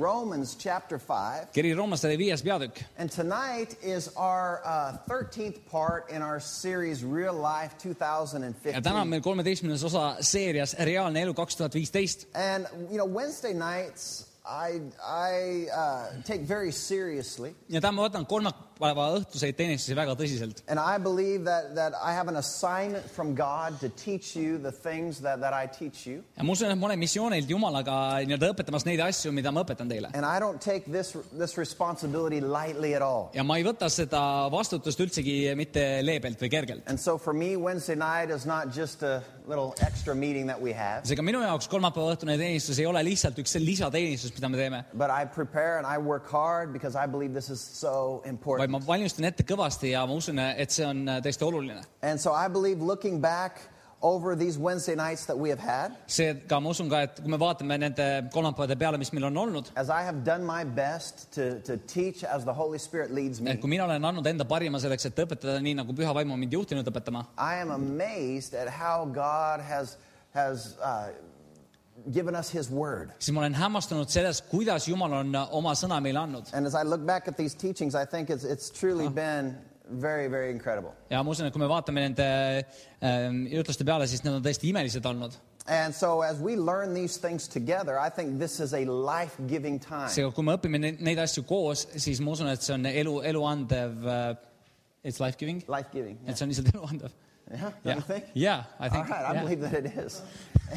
Romans chapter 5. kiri roomlastele viies peatükk And tonight is our uh, 13th part in our series Real Life ja täna on 2015. meil kolmeteistkümnes osa seerias Reaalne elu kaks tuhat viisteist And, you know, Wednesday nights I, I uh, take very seriously. ja täna ma võtan kolmapäeva õhtuseid teenistusi väga tõsiselt And I believe that, that I have an assignment from God to teach you the things that, that I teach you. ja ma usun, et ma olen missioonilt Jumalaga nii-öelda õpetamas neid asju, mida ma õpetan teile And I don't take this, this responsibility lightly at all. ja ma ei võta seda vastutust üldsegi mitte leebelt või kergelt. And so for me, Wednesday night is not just a little extra meeting that we have, seega minu jaoks kolmapäeva õhtune teenistus ei ole lihtsalt üks lisateenistus, mida me teeme, but I prepare and I work hard because I believe this is so vaid ma valmistun ette kõvasti ja ma usun, et see on tõesti oluline. And so I believe looking back over these Wednesday nights that we have had, seega ma usun ka, et kui me vaatame nende kolmapäevade peale, mis meil on olnud, as I have done my best to, to teach as the Holy Spirit leads me, kui mina olen andnud enda parima selleks, et õpetada nii, nagu Püha Vaim on mind juhtinud õpetama, I am amazed at how God has, has uh, given us His Word. siis ma olen hämmastunud sellest, kuidas Jumal on oma sõna meile andnud And as I look back at these teachings, I think it's, it's truly been very, very incredible. ja ma usun, et kui me vaatame nende ähm, jutluste peale, siis need on tõesti imelised olnud. And so, as we learn these things together, I think this is a life giving time. seega, kui me õpime neid, neid asju koos, siis ma usun, et see on elu, eluandev uh,, it's life giving, Life giving. et see on lihtsalt eluandev. Yeah, don't you think? yeah, I think right, I yeah. believe that it is.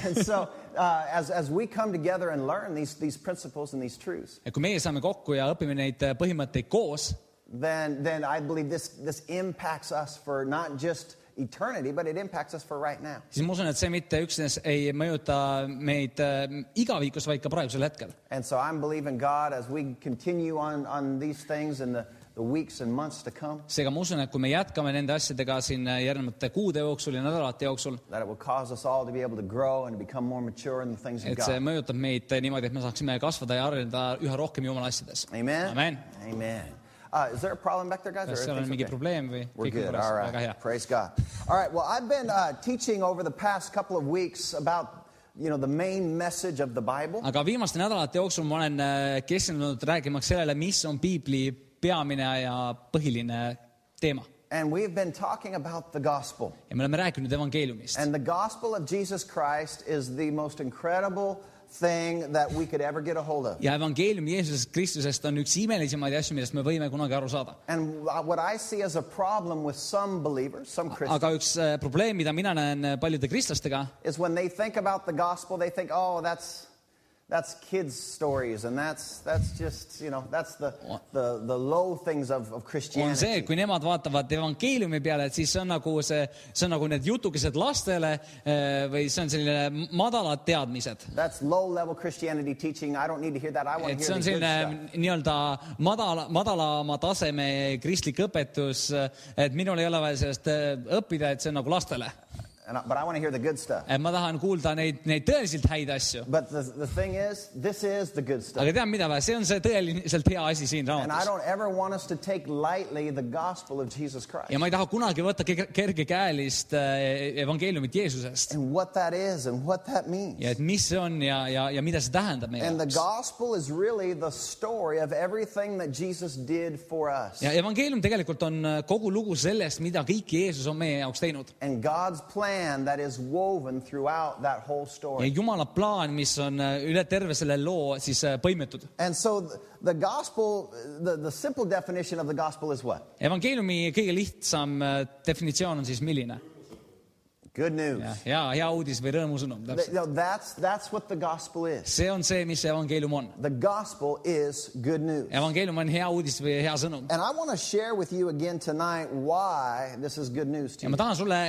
And so, uh, as, as we come together and learn these, these principles and these truths, et kui meie saame kokku ja õpime neid äh, põhimõtteid koos, then, then I believe this, this impacts us for not just eternity, but it impacts us for right now. siis ma usun, et see mitte üksnes ei mõjuta meid äh, igavikus, vaid ka praegusel hetkel. And so I'm believing God as we continue on, on these things in the, the weeks and months to come, seega ma usun, et kui me jätkame nende asjadega siin äh, järgnevate kuude jooksul ja nädalate jooksul, that it will cause us all to be able to grow and to become more mature in the things of et see God. mõjutab meid äh, niimoodi, et me saaksime kasvada ja areneda üha rohkem Jumala asjades. Amen? Amen. Amen. Uh, is there a problem back there, guys? kas or seal on everything's mingi okay? probleem või? We're good. All väga right. hea. Praise God. All right. Well, I've been uh, teaching over the past couple of weeks about, you know, the main message of the Bible. aga viimaste nädalate jooksul ma olen äh, keskendunud rääkimaks sellele, mis on piibli peamine ja põhiline teema And we've been talking about the gospel. ja me oleme rääkinud evangeeliumist. And the gospel of Jesus Christ is the most incredible thing that we could ever get a hold of. ja evangeelium Jeesusest Kristusest on üks imelisemaid asju, millest me võime kunagi aru saada. And what I see as a problem with some believers, some Christians, aga üks äh, probleem, mida mina näen äh, paljude kristlastega, is when they think about the gospel, they think, oh, that's that's kids' stories, and that's that's just you know that's the the, the low things of, of on see, Christianity. kui nemad vaatavad evangeeliumi peale, et siis see on nagu see, see on nagu need jutukesed lastele äh, või see on selline madalad teadmised. That's low-level Christianity teaching. I don't need to hear that. I want to see hear on the good stuff. nii-öelda madala, madalama taseme kristlik õpetus, et minul ei ole vaja sellest äh, õppida, et see on nagu lastele. And I, but I want to hear the good stuff. et ma tahan kuulda neid, neid tõeliselt häid asju. But the, the thing is, this is the good stuff. aga tead, mida või, see on see tõeliselt hea asi siin And I raamatus. don't ever want us to take lightly the gospel of Jesus Christ ja ma ei taha kunagi võtta ke- kergekäelist äh, evangeeliumit Jeesusest and what that is and what that means. ja et mis see on ja, ja, ja mida see tähendab meie And the jaoks. gospel is really the story of everything that Jesus did for us. ja evangeelium tegelikult on äh, kogu lugu sellest, mida kõik Jeesus on meie jaoks teinud. And God's plan that is woven throughout that whole ja story. Jumala plaan, mis on äh, üle terve selle loo siis äh, põimetud. And so th- the gospel, the, the simple definition of the gospel is what? evangeeliumi kõige lihtsam äh, definitsioon on siis milline? Good news. ja, ja hea uudis või rõõmusõnum, Th- täpselt. no, that's, that's what the gospel is. see on see, mis evangeelium on. The gospel is good news. evangeelium on hea uudis või hea sõnum. And I want to share with you again tonight why this is good news to ja you. ma tahan sulle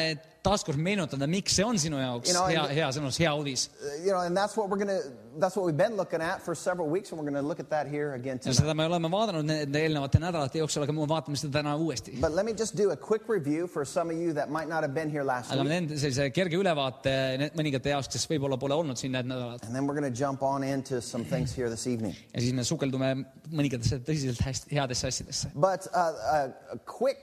taaskord meenutada, miks see on sinu jaoks You know, hea and-, hea sõnum, hea uudis. Uh, You know, and that's what we're going to, that's what we've been looking at for several weeks, and we're going to look at that here again ja tonight. seda me oleme vaadanud nende eelnevate nädalate jooksul, aga me vaatame seda täna uuesti. But let me just do a quick review for some of you that might not have been here last aga ma week. teen sellise kerge ülevaate need mõningate jaoks, kes võib-olla pole olnud siin need nädalad And then we're going to jump on into some things here this evening. ja siis me sukeldume mõningatesse tõsiselt hästi, headesse asjadesse. But uh, a, a quick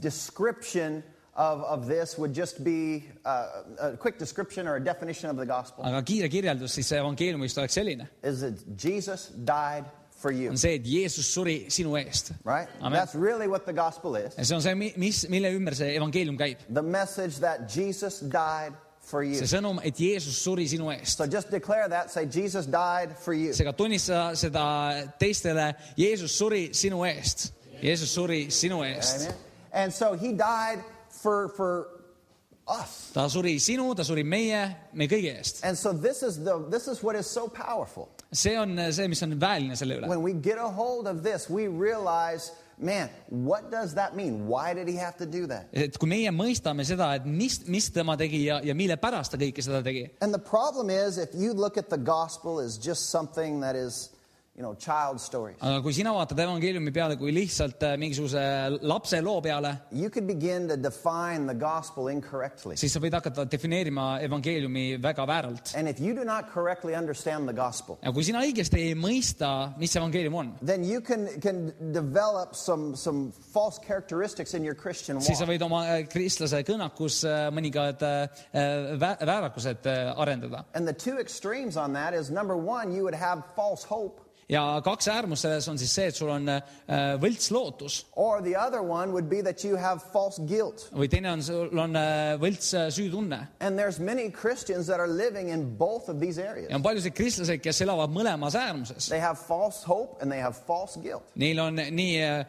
description of, of this would just be uh, a quick description or a definition of the gospel aga kiire kirjeldus siis evangeeliumist oleks selline, is that Jesus died for you, on see, et Jeesus suri sinu eest. right? Amen. That's really what the gospel is. ja see on see, mis, mille ümber see evangeelium käib. The message that Jesus died for you. see sõnum, et Jeesus suri sinu eest. So just declare that, say, Jesus died for you. seega tunnista seda teistele, Jeesus suri sinu eest. Jeesus suri sinu eest Amen.. And so he died for, for us. ta suri sinu, ta suri meie, meie kõigi eest. And so this is, the, this is what is so powerful. see on see, mis on väeline selle üle. When we get a hold of this, we realize, man, what does that mean? Why did he have to do that? et kui meie mõistame seda, et mis, mis tema tegi ja, ja mille pärast ta kõike seda tegi. And the problem is, if you look at the gospel as just something that is, you know, child stories, aga kui sina vaatad evangeeliumi peale kui lihtsalt äh, mingisuguse lapse loo peale, you could begin to define the gospel incorrectly. siis sa võid hakata defineerima evangeeliumi väga vääralt. And if you do not correctly understand the gospel, ja kui sina õigesti ei mõista, mis evangeelium on, then you can, can develop some, some false characteristics in your Christian siis sa walk. võid oma äh, kristlase kõnakus äh, mõningad äh, vä- väärakused äh, arendada. And the two extremes on that is number one, you would have false hope, ja kaks äärmust selles on siis see, et sul on äh, võlts lootus or the other one would be that you have false guilt. või teine on, sul on äh, võlts äh, süütunne. And there's many Christians that are living in both of these areas. ja on paljusid kristlaseid, kes elavad mõlemas äärmuses. They have false hope and they have false guilt. Neil on nii äh,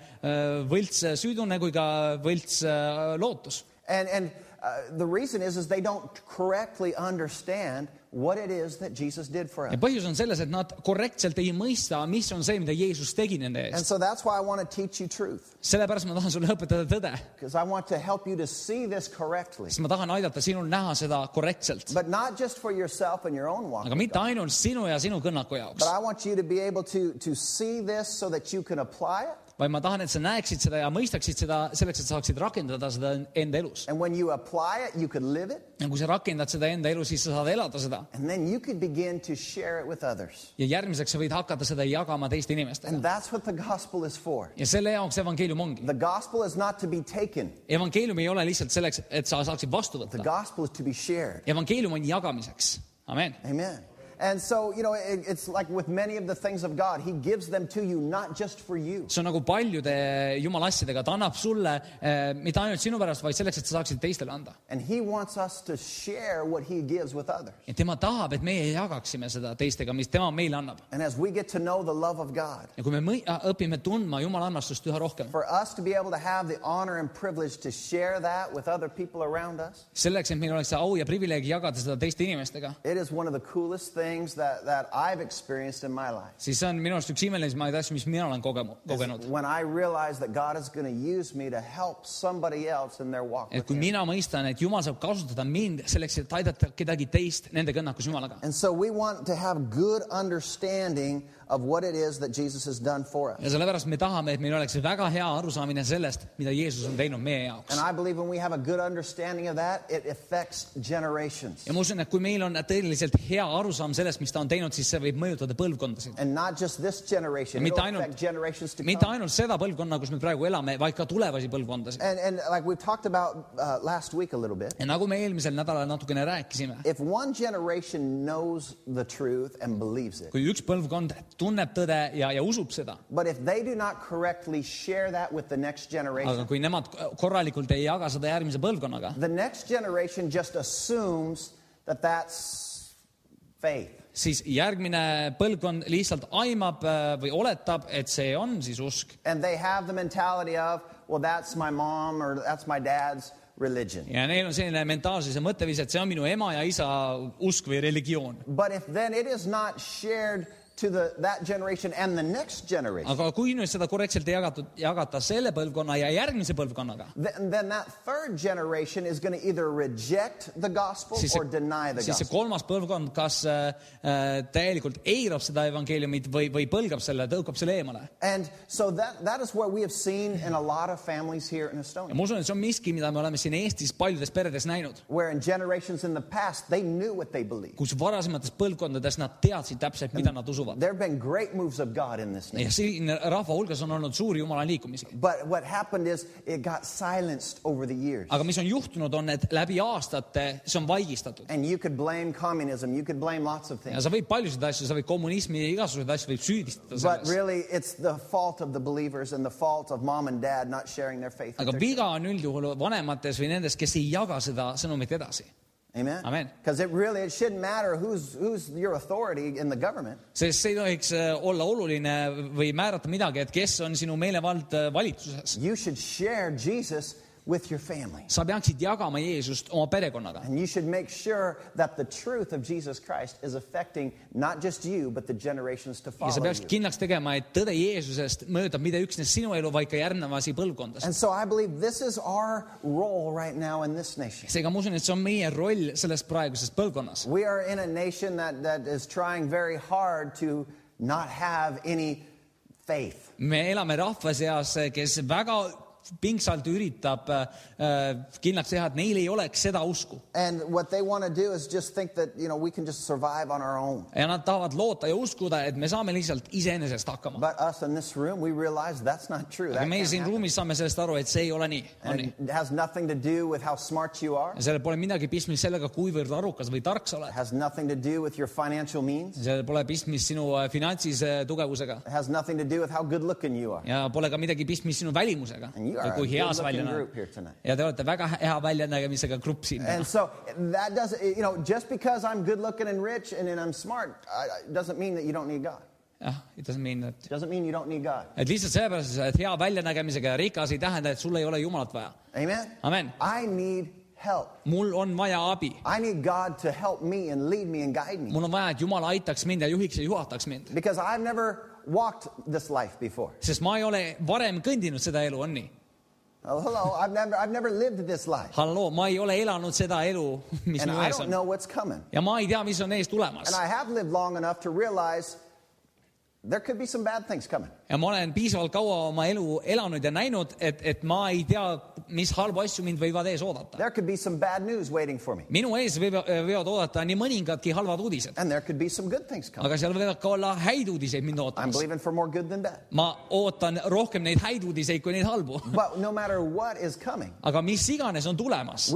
võlts süütunne kui ka võlts äh, lootus. And, and uh, the reason is, is they don't correctly understand what it is that Jesus did for us. ja põhjus on selles, et nad korrektselt ei mõista, mis on see, mida Jeesus tegi nende And eest. so that's why I want to teach you truth, sellepärast ma tahan sulle õpetada tõde, because I want to help you to see this correctly. sest ma tahan aidata sinul näha seda korrektselt. But not just for yourself and your own walk, aga mitte ainult sinu ja sinu kõnnaku jaoks vaid ma tahan, et sa näeksid seda ja mõistaksid seda selleks, et saaksid rakendada seda enda elus. And when you apply it, you could live it, ja kui sa rakendad seda enda elus, siis sa saad elada seda and then you could begin to share it with others. ja järgmiseks sa võid hakata seda jagama teiste inimestega And that's what the gospel is for. ja selle jaoks evangeelium ongi. The gospel is not to be taken, evangeelium ei ole lihtsalt selleks, et sa saaksid vastu the võtta. gospel is to be shared. evangeelium on jagamiseks. amen. Amen. And so, you know, it, it's like with many of the things of God, He gives them to you not just for you. see on nagu paljude jumala asjadega, ta annab sulle eh, mitte ainult sinu pärast, vaid selleks, et sa saaksid teistele anda. And He wants us to share what He gives with others. ja tema tahab, et meie jagaksime seda teistega, mis tema meile annab. And as we get to know the love of God, ja kui me mõi- õpime tundma jumala armastust üha rohkem, for us to be able to have the honor and privilege to share that with other people around us, selleks, et meil oleks see au ja privileeg jagada seda teiste inimestega, it is one of the coolest things that, that I've experienced in my life. siis see on minu arust üks imelisemaid asju, mis mina olen kogemu-, Is kogenud. when I realize that God is going to use me to help somebody else in their walk et with kui Him. mina mõistan, et jumal saab kasutada mind selleks, et aidata kedagi teist nende kõnnakus jumalaga. And so we want to have good understanding of what it is that Jesus has done for us. ja sellepärast me tahame, et meil oleks väga hea arusaamine sellest, mida Jeesus on teinud meie jaoks And I believe when we have a good understanding of that, it affects generations. ja ma usun, et kui meil on tõeliselt hea arusaam sellest, mis ta on teinud, siis see võib mõjutada põlvkondasid. And not just this generation, Mitte ainult- affect generations to mitte ainult seda põlvkonna, kus me praegu elame, vaid ka tulevasi põlvkondasid. And, and like we talked about uh, last week a little bit, ja nagu me eelmisel nädalal natukene rääkisime, if one generation knows the truth and believes it, kui üks põlvkond tunneb tõde ja, ja usub seda, but if they do not correctly share that with the next aga generation, kui nemad korralikult ei jaga seda järgmise põlvkonnaga, the next generation just assumes that that's faith. siis järgmine põlvkond lihtsalt aimab äh, või oletab, et see on siis usk And they have the mentality of, well, that's my mom or that's my dad's religion. ja neil on selline mentaalsus ja mõtteviis, et see on minu ema ja isa usk või religioon. But if then it is not shared to the, that generation and the next generation, aga kui nüüd seda korrektselt ei jagatud, jagata selle põlvkonna ja järgmise põlvkonnaga, then, then that third generation is going to either reject the gospel siis or deny the see, siis see gospel. kolmas põlvkond kas äh, äh, täielikult eirab seda evangeeliumit või, või põlgab selle, tõukab selle eemale. And so that, that is what we have seen in a lot of families here in ja Estonia, ma usun, et see on miski, mida me oleme siin Eestis paljudes peredes näinud, where in generations in the past, they knew what they believed. kus varasemates põlvkondades nad teadsid täpselt, mida nad usuvad. usuvad. There have been great moves of God in this nation. ja siin rahva hulgas on olnud suuri jumala liikumisi. But what happened is it got silenced over the years. aga mis on juhtunud, on, et läbi aastate see on vaigistatud. And you could blame communism, you could blame lots of ja things. sa võid paljusid asju, sa võid kommunismi ja igasuguseid asju võib süüdistada But selles. really, it's the fault of the believers and the fault of mom and dad not sharing their faith. with aga their viga on üldjuhul vanemates või nendes, kes ei jaga seda sõnumit edasi. Amen. Amen. Because it really it shouldn't matter who's who's your authority in the government. sest see tohiks äh, eh, olla oluline või määrata midagi, et kes on sinu meelevald äh, valitsuses. You should share Jesus with your family. sa peaksid jagama Jeesust oma perekonnaga And you should make sure that the truth of Jesus Christ is affecting not just you, but the generations to ja sa follow peaksid you. kindlaks tegema, et tõde Jeesusest mõjutab mitte üksnes sinu elu, vaid ka järgnevasi põlvkondasid. And so I believe this is our role right now in this nation. seega ma usun, et see on meie roll selles praeguses põlvkonnas. We are in a nation that, that is trying very hard to not have any faith. me elame rahva seas, kes väga pingsalt üritab äh, kindlaks teha, et neil ei oleks seda usku. Ja nad tahavad loota ja uskuda, et me saame lihtsalt iseenesest hakkama. Aga meie siin ruumis saame sellest aru, et see ei ole nii, ja sellel pole midagi pistmist sellega, kuivõrd arukas või tark sa oled. sellel pole pistmist sinu äh, finantsilise tugevusega. Ja pole ka midagi pistmist sinu välimusega Kui hea sa good välja looking näed group here tonight. ja te olete väga hea väljanägemisega grupp siin täna And. so that doesn't, you know, just because I'm good looking and rich and then I'm smart, I, I- doesn't mean that you don't need God. jah, it doesn't mean that. Doesn't mean you don't need God. et lihtsalt sellepärast, et hea väljanägemisega ja rikas, ei tähenda, et sul ei ole Jumalat vaja. Amen? amen. I need help. mul on vaja abi, I need God to help me and lead me and guide me mul on vaja, et Jumal aitaks mind ja juhiks ja juhataks mind, because I've never walked this life before. sest ma ei ole varem kõndinud seda elu, on nii? Oh, hello, I've never, I've never lived this life. halloo, ma ei ole elanud seda elu, mis And minu I ees don't on know what's coming. ja ma ei tea, mis on ees tulemas And I have lived long enough to realize there could be some bad things coming. Ja ma olen piisavalt kaua oma elu elanud ja näinud, et, et ma ei tea, mis halbu asju mind võivad ees oodata. Minu ees võivad, oodata nii mõningadki halvad uudised, aga seal võivad ka olla häid uudiseid mind ootamas. ma ootan rohkem neid häid uudiseid kui neid halbu, no matter what is coming, aga mis iganes on tulemas,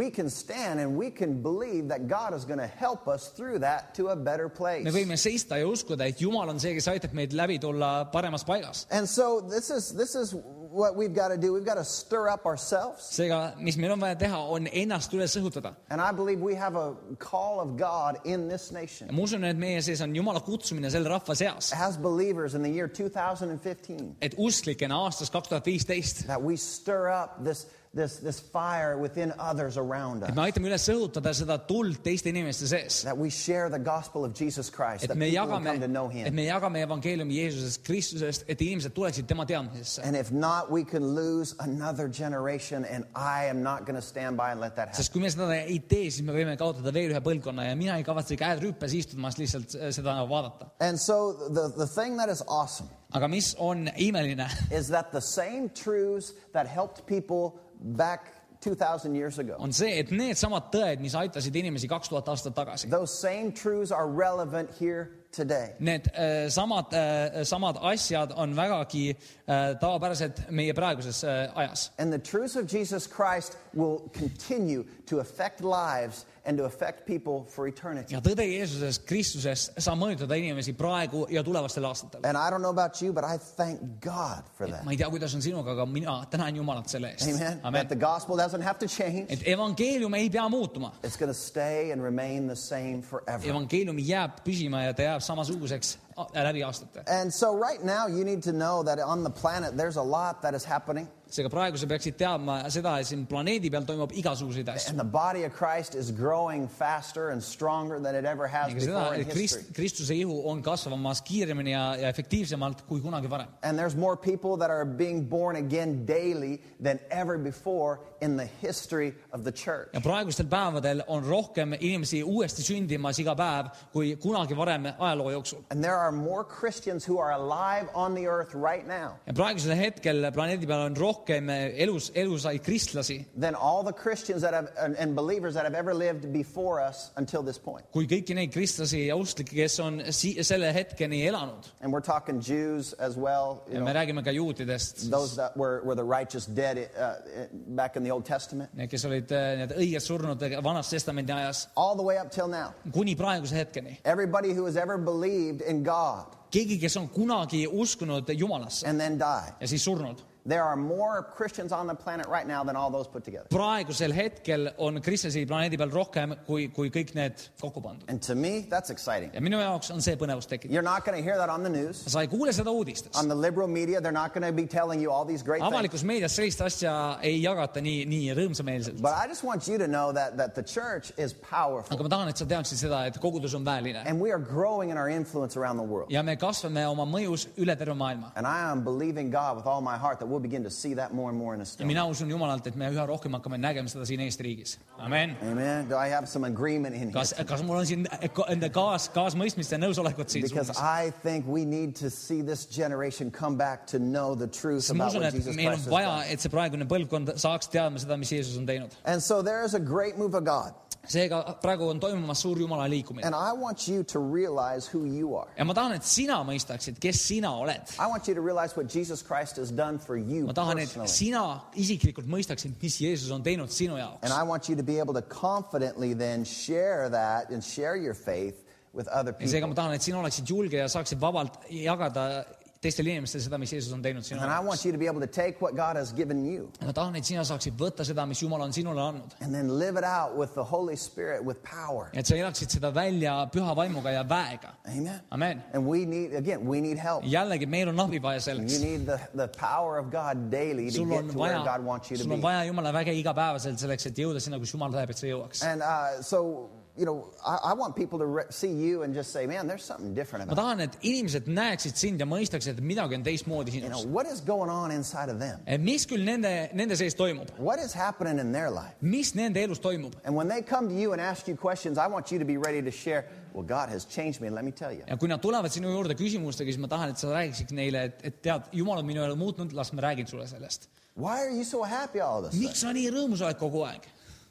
me võime seista ja uskuda, et Jumal on see, kes aitab meid läbi tulla paremas paigas. And so this is this is what we've got to do. We've got to stir up ourselves. seega, mis meil on vaja teha, on ennast üles õhutada. And I believe we have a call of God in this nation ma usun, et meie sees on Jumala kutsumine selle rahva seas, as believers in the year 2015 et usklikena aastast kaks tuhat viisteist, that we stir up this this this fire within others around et us. me aitame üles õhutada seda tuld teiste inimeste sees. That we share the gospel of Jesus Christ. et That me people will jagame come to know, et Him. me jagame evangeeliumi Jeesusest Kristusest, et inimesed tuleksid tema teadmisesse. And if not, we can lose another generation. And I am not going to stand by and let that happen. sest kui me seda ei tee, siis me võime kaotada veel ühe põlvkonna ja mina ei kavatse käed rüppes istumas lihtsalt äh, seda vaadata. And so the, the thing that is awesome aga mis on imeline, is that the same truths that helped people back 2,000 years ago, on see, et needsamad tõed, mis aitasid inimesi kaks tuhat aastat tagasi, those same truths are relevant here today. need äh, samad äh, äh, samad asjad on vägagi äh, tavapärased meie praeguses äh, ajas. And the truths of Jesus Christ will continue to affect lives and to affect people for eternity. ja tõde Jeesuses Kristuses saab mõjutada inimesi praegu ja tulevastel aastatel. And I don't know about you, but I thank God for that. ma ei tea, kuidas on sinuga, aga mina tänan Jumalat selle eest. Amen. That the. gospel doesn't have to change. et evangeelium ei pea muutuma, It's going to stay and remain the same forever. evangeelium jääb püsima ja ta jääb samasuguseks a- läbi aastate. And so right now you need to know that on the planet there's a lot that is happening seega praegu sa peaksid teadma seda, et siin planeedi peal toimub igasuguseid asju. and the body of Christ is growing faster and stronger than it ever has ega seda, before in et Krist, history. Kristuse ihu on kasvamas kiiremini ja, ja efektiivsemalt kui kunagi varem. And there's more people that are being born again daily than ever before in the history of the church. ja praegustel päevadel on rohkem inimesi uuesti sündimas iga päev kui kunagi varem ajaloo jooksul. And there are more Christians who are alive on the earth right now ja praegusel hetkel planeedi peal on rohkem elus, elusaid kristlasi than all the Christians that have and, and believers that have ever lived before us until this point. kui kõiki neid kristlasi ja usklikke, kes on si selle hetkeni elanud. And we're talking Jews as well, you ja me know, räägime ka juutidest, those that were, were the righteous dead uh, back in the Old Testament, need, kes olid äh, need õiged surnud Vanas Testamendi ajas all the way up till now. kuni praeguse hetkeni. Everybody who has ever believed in God keegi, kes on kunagi uskunud Jumalasse and then died. ja siis surnud. There are more Christians on the planet right now than all those put together. praegusel hetkel on kristlasi planeedi peal rohkem kui, kui kõik need kokku pandud. And to me, that's exciting. ja minu jaoks on see põnevust tekitav. You're not going to hear that on the news. sa ei kuule seda uudistes. On the liberal media, they're not going to be telling you all these great things. avalikus meedias sellist asja ei jagata nii, nii rõõmsameelselt. But I just want you to know that, that the church is powerful. aga ma tahan, et sa teaksid seda, et kogudus on väeline And we are growing in our influence around the world. ja me kasvame oma mõjus üle terve maailma. And I am believing God with all my heart that we'll begin to see that more and more in ja Estonia. mina usun Jumalalt, et me üha rohkem hakkame nägema seda siin Eesti riigis. amen. Amen. Do I have some agreement in here? kas, mul on siin eh, enda kaas, kaasmõistmist ja nõusolekut siin Because suunas? I think we need to see this generation come back to know the truth ma about usun, what et Jesus meil on Christ has vaja done., et see praegune põlvkond saaks teadma seda, mis Jeesus on teinud. And so there is a great move of God. Seega praegu on toimumas suur Jumala liikumine And I want you to realize who you are. ja ma tahan, et sina mõistaksid, kes sina oled. I want you to realize what Jesus Christ has done for you ma tahan, et personally. sina isiklikult mõistaksid, mis Jeesus on teinud sinu And jaoks. I want you to be able to confidently then share that and share your faith with other ja seega ma people. tahan, et sina oleksid julge ja saaksid vabalt jagada teistele inimestele seda, mis Jeesus on teinud sinu And I jaoks. want you to be able to take what God has given you ma tahan, et sina saaksid võtta seda, mis Jumal on sinule andnud. and then live it out with the Holy Spirit with power. et sa elaksid seda välja püha vaimuga ja väega. Amen. amen. And we need, again, we need help. jällegi, meil on abi vaja You selleks. need the, the power of God daily to sul get on to where vaja God wants you, to sul on be. vaja Jumala väge igapäevaselt selleks, et jõuda sinna, kus Jumal tahab, et sa jõuaks. And uh, so, you know, I, I want people to re- see you and just say, man, there's something different ma about tahan, et inimesed näeksid sind ja mõistaksid, et midagi on teistmoodi you know, sinus. what is going on inside of them? mis küll nende, nende sees toimub, What is happening in their life? mis nende elus toimub And when they come to you and ask you questions, I want you to be ready to share, well, God has changed me, and let me tell you. ja kui nad tulevad sinu juurde küsimustega, siis ma tahan, et sa räägiksid neile, et, et tead, Jumal on minu elu muutnud, las ma räägin sulle sellest. Why are you so happy all of a sudden? miks sa nii rõõmus oled kogu aeg?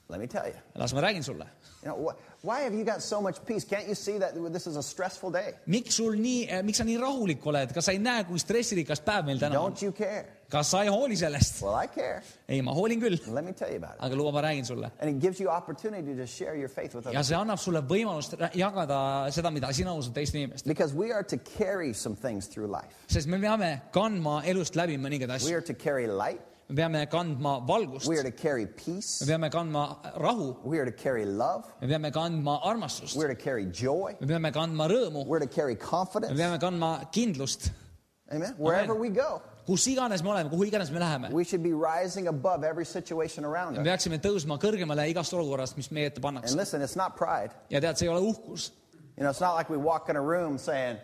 Let me tell you. las ma räägin sulle. You know, wh- why have you got so much peace? Can't you see that this is a stressful day? miks sul nii, miks sa nii rahulik oled, kas sa ei näe, kui stressirikas päev meil täna on? Don't you care? kas sa ei hooli sellest? Well, I care. ei, ma hoolin küll, Let me tell you about it. aga luba, ma räägin sulle. And it gives you opportunity to share your faith with ja others. see annab sulle võimalust rää- jagada seda, mida sina usud teiste inimestele. Because we are to carry some things through life. sest me peame kandma elust läbi mõningaid We asju. are to carry light. Me peame kandma valgust, We are me to carry peace. peame kandma rahu, We are to carry love. me peame kandma armastust, We're to carry joy. me peame kandma rõõmu, We're to carry me confidence. peame kandma kindlust, Amen. Wherever we go, kus iganes me oleme, kuhu iganes me läheme. we should be rising above every situation around me us. peaksime tõusma kõrgemale igast olukorrast, mis meie ette And pannakse. listen, it's not pride. ja tead, see ei ole uhkus, You know, it's not like we walk in a room saying,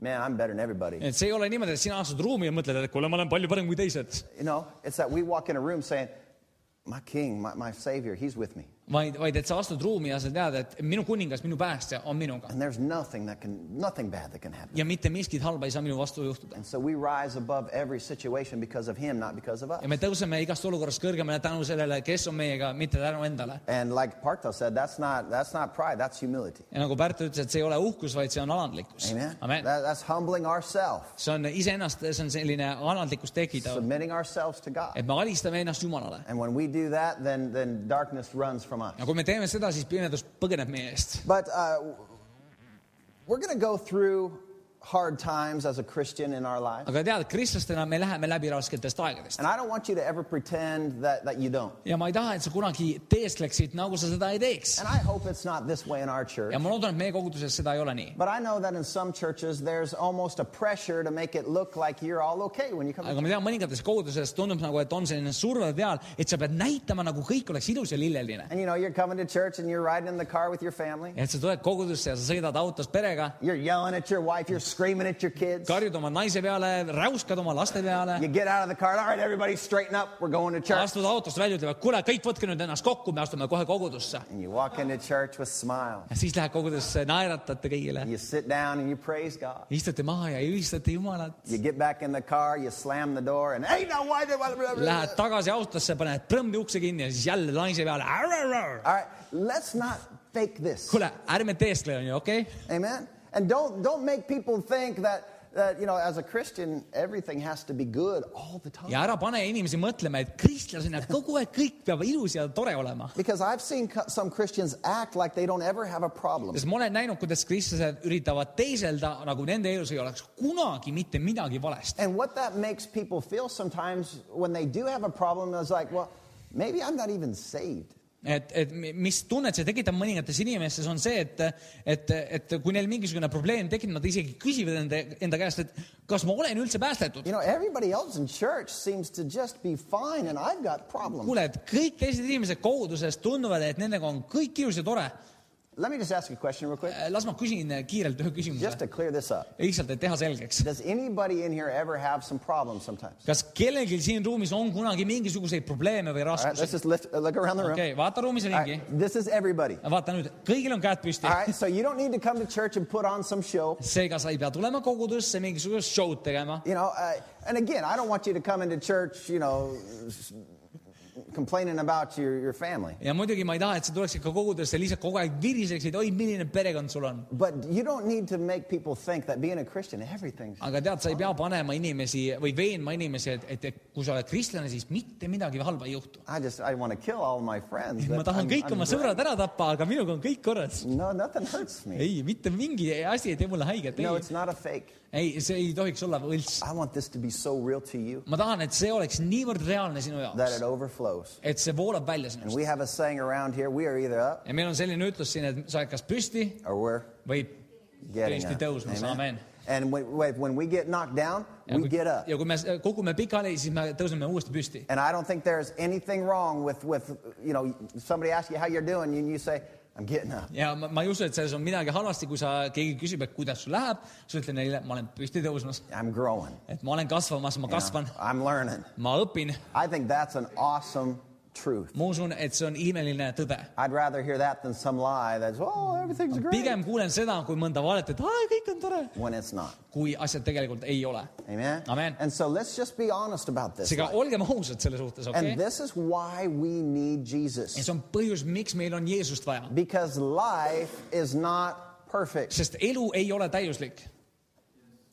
man, I'm better than everybody. et see ei ole niimoodi, et sina astud ruumi ja mõtled, et kuule, ma olen palju parem kui teised, You know, it's that we walk in a room saying, my king, my, my savior, he's with me. vaid, vaid et sa astud ruumi ja sa tead, et minu kuningas, minu päästja on minuga And there's nothing that can, nothing bad that can happen. ja mitte miskit halba ei saa minu vastu juhtuda. And so we rise above every situation because of him, not because of us. ja me tõuseme igast olukorrast kõrgemale tänu sellele, kes on meiega, mitte tänu endale. And like Parto said, that's not, that's not pride, that's humility. ja nagu Pärt ütles, et see ei ole uhkus, vaid see on alandlikkus. Amen. amen. That, that's humbling ourselves, see on iseennast, see on selline alandlikkust tekitav, submitting ourselves to God. et me alistame ennast Jumalale. And when we do that, then, then darkness runs from us. ja kui me teeme seda, siis pimedus põgeneb meie eest. But uh, we're going to go through hard times as a Christian in our life. aga tead, kristlastena me läheme läbi rasketest aegadest. And I don't want you to ever pretend that, that you don't. ja ma ei taha, et sa kunagi teeskleksid, nagu sa seda ei teeks And I hope it's not this way in our church. ja ma loodan, et meie koguduses seda ei ole nii. But I know that in some churches, there's almost a pressure to make it look like you're all okay when you come to aga ma tean, mõningates koguduses tundub nagu, et on selline surve peal, et sa pead näitama, nagu kõik oleks ilus ja lilleline. And you know, you're coming to church and you're riding in the car with your family. et sa tuled kogudusse ja sa sõidad autos perega You're yelling at your wife, you're screaming at your kids. karjud oma naise peale, räuskad oma laste peale, You get out of the car. All right, everybody straighten up. We're going to church. astud autost välja, ütlevad, kuule, kõik võtke nüüd ennast kokku, me astume kohe kogudusse. And you walk into church with smile. ja siis lähed kogudusse, naeratate kõigile, You sit down and you praise God. istute maha ja ülistate Jumalat. You get back in the car, you slam the door, and hey, now why did Lähed tagasi autosse, paned prõmmi ukse kinni ja siis jälle naise peale. All right, let's not fake this. kuule, ärme teeskle, onju, okei okay?? Amen. And don't don't make people think that that you know, as a Christian, everything has to be good all the time. ja ära pane inimesi mõtlema, et kristlasena kogu aeg kõik peab ilus ja tore olema. Because I've seen co- some Christians act like they don't ever have a problem. sest ma olen näinud, kuidas kristlased üritavad teeselda, nagu nende elus ei oleks kunagi mitte midagi valesti. And what that makes people feel sometimes when they do have a problem is like, well, maybe I'm not even saved. et, et mis tunnet see tekitab mõningates inimestes, on see, et, et, et kui neil mingisugune probleem tekib, nad isegi küsivad enda, enda käest, et kas ma olen üldse päästetud kuule, et kõik teised inimesed koguduses tunduvad, et nendega on kõik ilus ja tore. Let me just ask you a question real quick, las ma küsin kiirelt ühe just, to clear this up. lihtsalt, et teha selgeks. Does anybody in here ever have some problems sometimes? kas kellelgi siin ruumis on kunagi mingisuguseid probleeme või right, let's? just lift, uh, look around the room. okei okay,, vaata ruumis ringi right, this is everybody. vaata nüüd, kõigil on käed püsti All right, so you don't need to come to church and put on some show. seega sa ei pea tulema kogudusse mingisugust show'd tegema. You know, uh, and again, I don't want you to come into church, you know, complaining about your, your family. ja muidugi ma ei taha, et sa tuleksid ka kogudesse lihtsalt kogu aeg viriseksid, oi, milline perekond sul on. But you don't need to make people think that being a Christian, everything's. aga tead, sa ei pea panema inimesi või veenma inimesi, et, et, kui sa oled kristlane, siis mitte midagi halba ei juhtu. I just, I want to kill all my friends. ma tahan I'm- kõik I'm oma sõbrad ära tappa, aga minuga on kõik korras. No, nothing hurts me. ei, mitte mingi asi ei tee mulle haiget, No, it's, not a fake. ei, see ei tohiks olla võlts. I want this to be so real to you ma tahan, et see oleks niivõrd reaalne sinu that jaoks it, overflows. Et see voolab välja And sinust. we have a saying around here we are either up ja meil on selline ütlus siin, et sa oled kas püsti or we're või getting tõesti up. tõusmas, amen. And when, when when we get knocked down, we get up. ja kui me kukume pikali, siis me tõuseme uuesti püsti. And I don't think there's anything wrong with, with you know, somebody asks you how you're doing, and you say, I'm getting up. Ja ma, ma ei usu, et selles on midagi halvasti, kui sa, keegi küsib, et kuidas sul läheb, sa ütled neile, ma olen püsti tõusmas, I'm growing. et ma olen kasvamas, ma you know, kasvan, I'm learning. ma õpin. I think that's an awesome truth. ma usun, et see on imeline tõde. I'd rather hear that than some lie that's, oh, everything's great. pigem kuulen seda, kui mõnda valet, et aa, kõik on tore, When it's not. kui asjad tegelikult ei ole. Amen? Amen. And so let's just be honest about this. seega life. olgem ausad selle suhtes, okei And okay?? this is why we need ja Jesus. see on põhjus, miks meil on Jeesust vaja, Because life is not perfect. sest elu ei ole täiuslik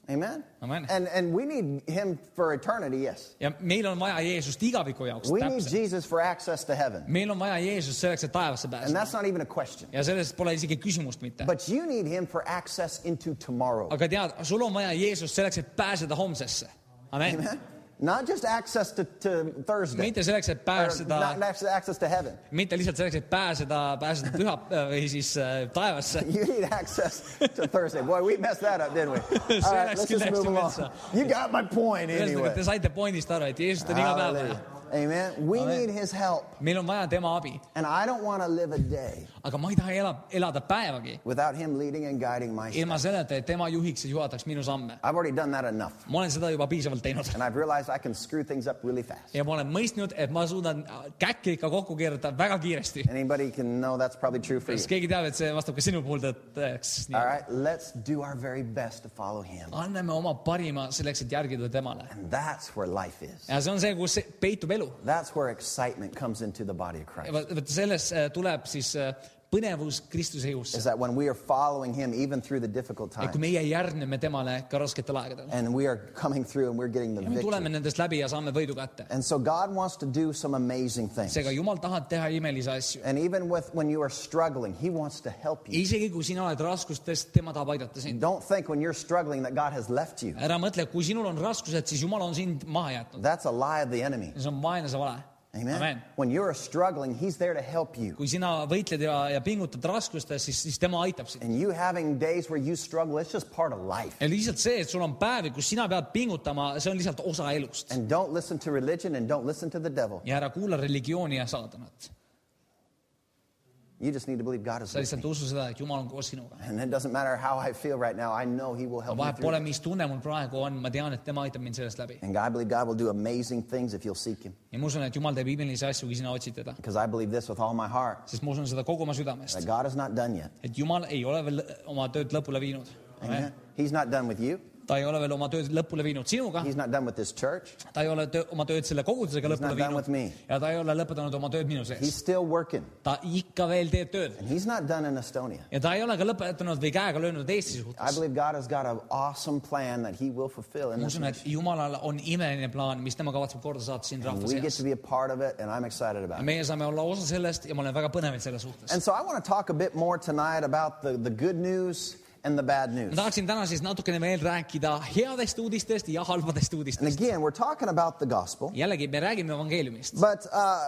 Amen? Amen. And, and we need him for eternity, yes. ja meil on vaja Jeesust igaviku jaoks, We need täpselt. Jesus for access to heaven. meil on vaja Jeesust selleks, et taevasse And pääseda that's not even a question. ja sellest pole isegi küsimust mitte. But you need him for access into tomorrow. aga tead, sul on vaja Jeesust selleks, et pääseda homsesse. amen. Amen? Not just access to, to Thursday. mitte selleks, et pääseda not access, to heaven. mitte lihtsalt selleks, et pääseda, pääseda püha äh, või siis äh, taevasse. You need access to Thursday. Boy, we messed that up, didn't we? All right, let's just move along. You got my point anyway. te saite pointist aru, et Jeesust on iga päev vaja. Amen. We Amen. need his help. Meil on vaja tema abi, And I don't want to live a day aga ma ei taha ela, elada päevagi without him leading and guiding my ilma steps. selleta, et tema juhiks ja juhataks minu samme. I've already done that enough. ma olen seda juba piisavalt teinud And I've realized I can screw things up really fast. ja ma olen mõistnud, et ma suudan käkki ikka kokku keerata väga kiiresti. Anybody can know that's probably true for you. kas keegi teab, et see vastab ka sinu puhul tõtt- tõeks? All right, let's do our very best to follow him. anname oma parima selleks, et järgida temale. And that's where life is. ja see on see, kus see peitub elu. That's where excitement comes into the body of Christ. vaata sellest äh, tuleb siis äh, põnevus Kristuse Is jõusse. that when we are following him even through the difficult et kui times meie järgneme temale ka rasketel aegadel. and we are coming through and we're getting the ja me tuleme victory. nendest läbi ja saame võidu kätte. And so God wants to do some amazing things. seega Jumal tahab teha imelisi asju. And even with when you are struggling, he wants to help you. isegi kui sina oled raskustes, tema tahab aidata sind. Don't think when you're struggling that God has left you. ära mõtle, kui sinul on raskused, siis Jumal on sind maha jätnud. That's a lie of the enemy. see on vaenlase vale. Amen. Amen. When you're struggling, he's there to help you. kui sina võitled ja, ja pingutad raskustes, siis, siis tema aitab sind. And you having days where you struggle, it's just part of life. ja lihtsalt see, et sul on päevi, kus sina pead pingutama, see on lihtsalt osa elust. And don't listen to religion and don't listen to the devil. ja ära kuula religiooni ja saatanat. You just need to believe God is sa with lihtsalt me. usu seda, et Jumal on koos sinuga. And it doesn't matter how I feel right now, I know He will help me vahet through. pole, it. mis tunne mul praegu on, ma tean, et tema aitab mind sellest läbi. And I believe God will do amazing things if you'll seek Him. ja ma usun, et Jumal teeb imelisi asju, kui sina otsid teda. Because I believe this with all my heart sest ma usun seda kogu oma südamest that, God is not done yet. et Jumal ei ole veel oma tööd lõpule viinud. Amen. He's not done with you, ta ei ole veel oma tööd lõpule viinud sinuga, He's not done with this church. ta ei ole töö, oma tööd selle kogudusega He's lõpule not done with viinud me. ja ta ei ole lõpetanud oma tööd minu He's sees. still working. ta ikka veel teeb tööd And He's not done in Estonia. ja ta ei ole ka lõpetanud või käega löönud Eesti I suhtes. believe God has got an awesome plan that He will fulfill in ma usun, et. Jumalal on imeline plaan, mis tema kavatseb korda saata siin And rahva we get seas to. be a part of it, and I'm excited about it. meie saame olla osa sellest ja ma olen väga põnevil selle suhtes. And so I want to talk a bit more tonight about the, the good news and the bad news. ma tahaksin täna siis natukene veel rääkida headest uudistest ja halbadest And uudistest. again, we're talking about the gospel, jällegi, me räägime evangeeliumist, but uh,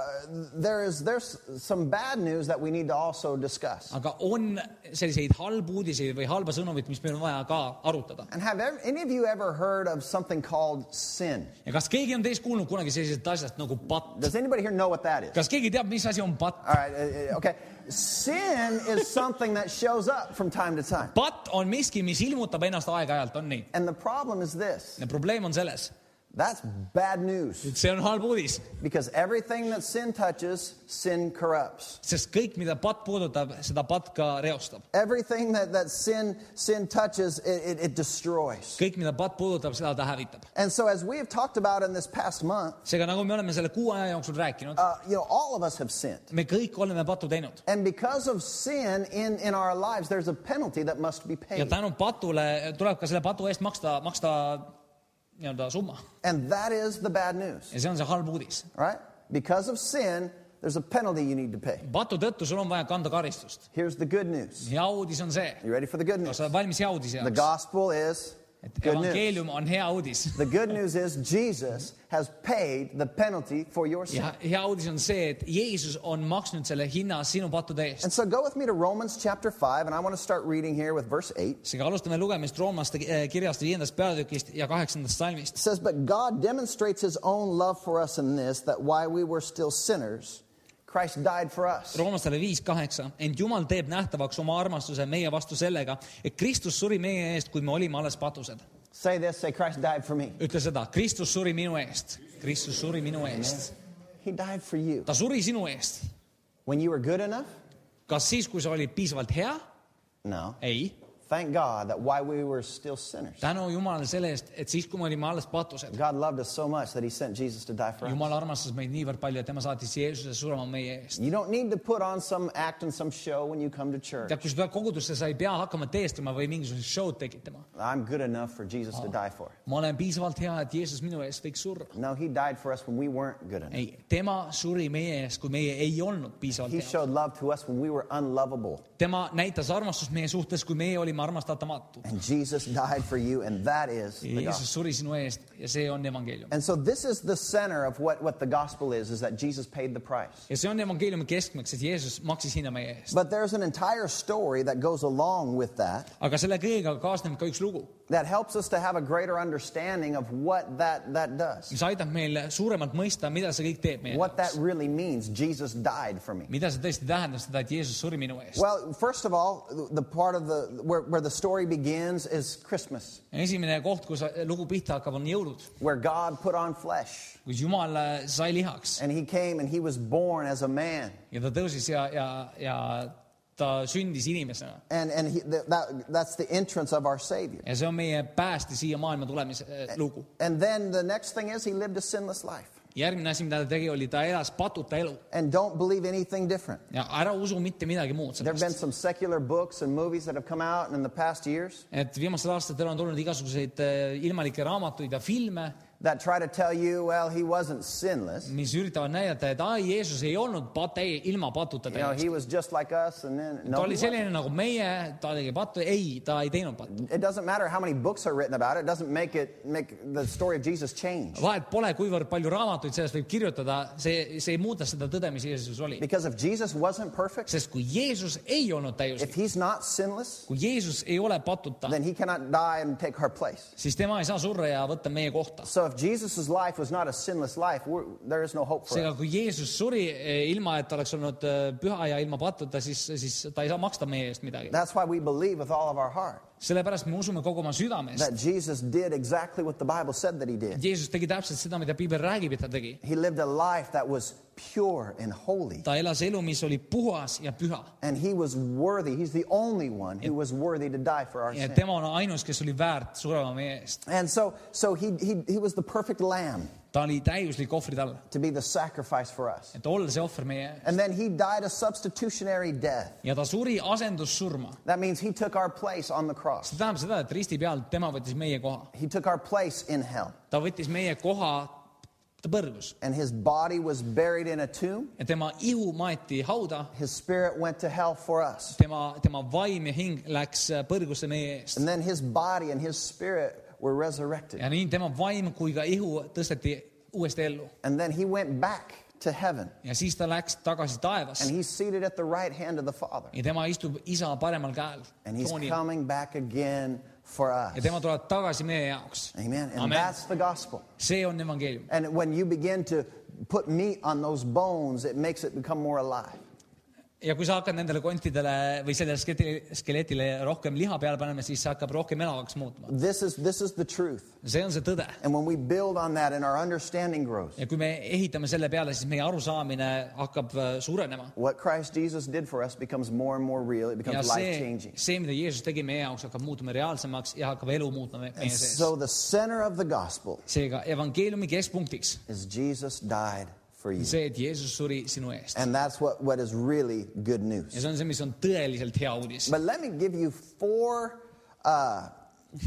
there is there's some bad news that we need to also discuss. aga on selliseid halbu uudiseid või halba sõnumit, mis meil on vaja ka arutada. And have ever, any of you ever heard of something called sin? ja kas keegi on teist kuulnud kunagi sellisest asjast nagu patt? Does anybody here know what that is? kas keegi teab, mis asi on patt? All right, uh, uh, okay. Sin is something that shows up from time to time. patt on miski, mis ilmutab ennast aeg-ajalt, on nii. And the problem is this ja probleem on selles, that's bad news et see on halb uudis, because everything that sin touches, sin corrupts. sest kõik, mida patt puudutab, seda patt ka reostab. Everything that, that sin, sin touches, it, it, it destroys. kõik, mida patt puudutab, seda ta hävitab. And so, as we have talked about in this past month, seega, nagu me oleme selle kuu aja jooksul rääkinud, uh, you know, all of us have sinned. me kõik oleme patu teinud And because of sin in, in our lives, there's a penalty that must be ja paid. tänu patule tuleb ka selle patu eest maksta, maksta nii-öelda summa And that is the bad news, ja see on see halb uudis. right? Because of sin, there's a penalty you need to pay. patu tõttu sul on vaja kanda karistust. Here's the good news. hea uudis on see, You ready for the good kas news? sa oled valmis hea uudise The? gospel is news. on The good news is Jesus has paid the penalty for your sin. ja hea uudis on see, et Jeesus on maksnud selle hinna sinu pattude eest. And so go with me to Romans chapter 5, and I want to start reading here with verse 8. seega alustame lugemist Roomaste eh, kirjast viiendast peatükist ja kaheksandast salmist It says, But God demonstrates his own love for us in this, that while we were still sinners, Christ died for us. roomlastele viis kaheksa, ent Jumal teeb nähtavaks oma armastuse meie vastu sellega, et Kristus suri meie eest, kui me olime alles patused. Say this, say, Christ died for me. ütle seda, Kristus suri minu eest, Kristus suri minu eest, He died for you. ta suri sinu eest. When you were good enough? kas siis, kui sa olid piisavalt hea? No. ei, Thank God that while we were still sinners, tänu Jumalale selle eest, et siis, kui me olime alles patused, God loved us so much that he sent Jesus to die for us. Jumal armastas meid niivõrd palju, et tema saatis Jeesuse surema meie eest. You don't need to put on some act and some show when you come to church. tead, kui sa tuled kogudusse, sa ei pea hakkama teestama või mingisugust show'd tekitama. I'm good enough for Jesus to die for. ma olen piisavalt hea, et Jeesus minu eest võiks surra. No, he died for us when we weren't good enough. ei, tema suri meie eest, kui meie ei olnud piisavalt He head. showed love to us when we were unlovable. tema näitas armastust meie suhtes, kui meie olime armastatamatud. And Jesus died for you, and that is the Jeesus gospel. suri sinu eest ja see on evangeelium. And so this is the center of what, what the gospel is, is that Jesus paid the price. ja see on evangeeliumi keskmeks, et Jeesus maksis hinna meie eest. But there's an entire story that goes along with that aga selle kõigega kaasneb ka üks lugu, that helps us to have a greater understanding of what that, that does. mis aitab meil suuremalt mõista, mida see kõik teeb meie What that jaoks. really means. Jesus died for me. mida see tõesti tähendab, seda, et Jeesus suri minu eest. Well, first of all, the part of the where, where the story begins is Christmas, esimene koht, kus lugu pihta hakkab, on jõulud, where God put on flesh kus Jumal äh, sai lihaks and he came and he was born as a man. ja ta tõusis ja, ja, ja ta sündis inimesena And, and he, that, that, that's the entrance of our Savior. ja see on meie pääste siia maailma tulemise äh, lugu. And then the next thing is he lived a sinless life. järgmine asi, mida ta tegi, oli ta elas patuta elu And don't believe anything different. ja ära usu mitte midagi muud There have been sellest. some secular books and movies that have come out in the past years et viimastel aastatel on tulnud igasuguseid äh, ilmalikke raamatuid ja filme, that try to tell you, well, he wasn't sinless. mis üritavad näidata, et ai, Jeesus ei olnud pat-, ilma patuta You know, he täiesti. was just like us, and then ta no. oli he selline wasn't. nagu meie, ta tegi pattu, ei, ta ei teinud pattu. It doesn't matter how many books are written about it. It doesn't make it make the story of Jesus change. vahet pole, kuivõrd palju raamatuid sellest võib kirjutada, see, see ei muuda seda tõde, mis Jeesus oli. Because if Jesus wasn't perfect, sest kui Jeesus ei olnud if täiuslik, he's not sinless, kui Jeesus ei ole patuta, then he cannot die and take our place. siis tema ei saa surra ja võtta meie kohta. So if if Jesus' life was not a sinless life, we're, there is no hope for seega us. kui Jeesus suri eh, ilma, et ta oleks olnud eh, püha ja ilma pattuta, siis, siis ta ei saa maksta meie eest midagi. That's why we believe with all of our heart sellepärast me usume kogu oma südamest. that Jesus did exactly what the Bible said that he did. Jeesus tegi täpselt seda, mida piibel räägib, et ta tegi. He lived a life that was pure and holy. ta elas elu, mis oli puhas ja püha. And he was worthy. He's the only one who was worthy to die for our ja sin. tema on ainus, kes oli väärt surema meie eest. And so, so he, he, he was the perfect lamb ta oli täiuslik ohvritall, to be the sacrifice for us. et olla see ohver meie eest. And then he died a substitutionary death. ja ta suri asendussurma. That means he took our place on the cross. see tähendab seda, et risti peal tema võttis meie koha. He took our place in hell. ta võttis meie koha, ta põrgus And his body was buried in a tomb. ja tema ihu maeti hauda, His spirit went to hell for us. tema, tema vaim ja hing läks põrgusse meie eest. And then his body and his spirit were resurrected. ja nii tema vaim kui ka ihu tõsteti uuesti ellu And then he went back to heaven. ja siis ta läks tagasi taevasse And he's seated at the right hand of the Father. ja tema istub isa paremal käel And he's troonil coming back again for us. ja tema tuleb tagasi meie jaoks. Amen. And Amen. that's the gospel. see on evangeelium. And when you begin to put meat on those bones, it makes it become more alive. Ja kui sa hakkad nendele kontidele või sellele skeletile, skeletile rohkem liha peale panema, siis see hakkab rohkem elavaks muutma. This is, this is the truth. see on see tõde. And when we build on that and our understanding grows, ja kui me ehitame selle peale, siis meie arusaamine hakkab äh, suurenema. what Christ Jesus did for us becomes more and more real. It becomes see life changing., see, mida Jeesus tegi meie jaoks, hakkab muutuma reaalsemaks ja hakkab elu muutma me- meie sees. so the center of the gospel seega evangeeliumi keskpunktiks is Jesus died for you. on see, et Jeesus suri sinu. And that's what, what is really good ja news. see on mis on tõeliselt hea uudis. But let me give you four, uh,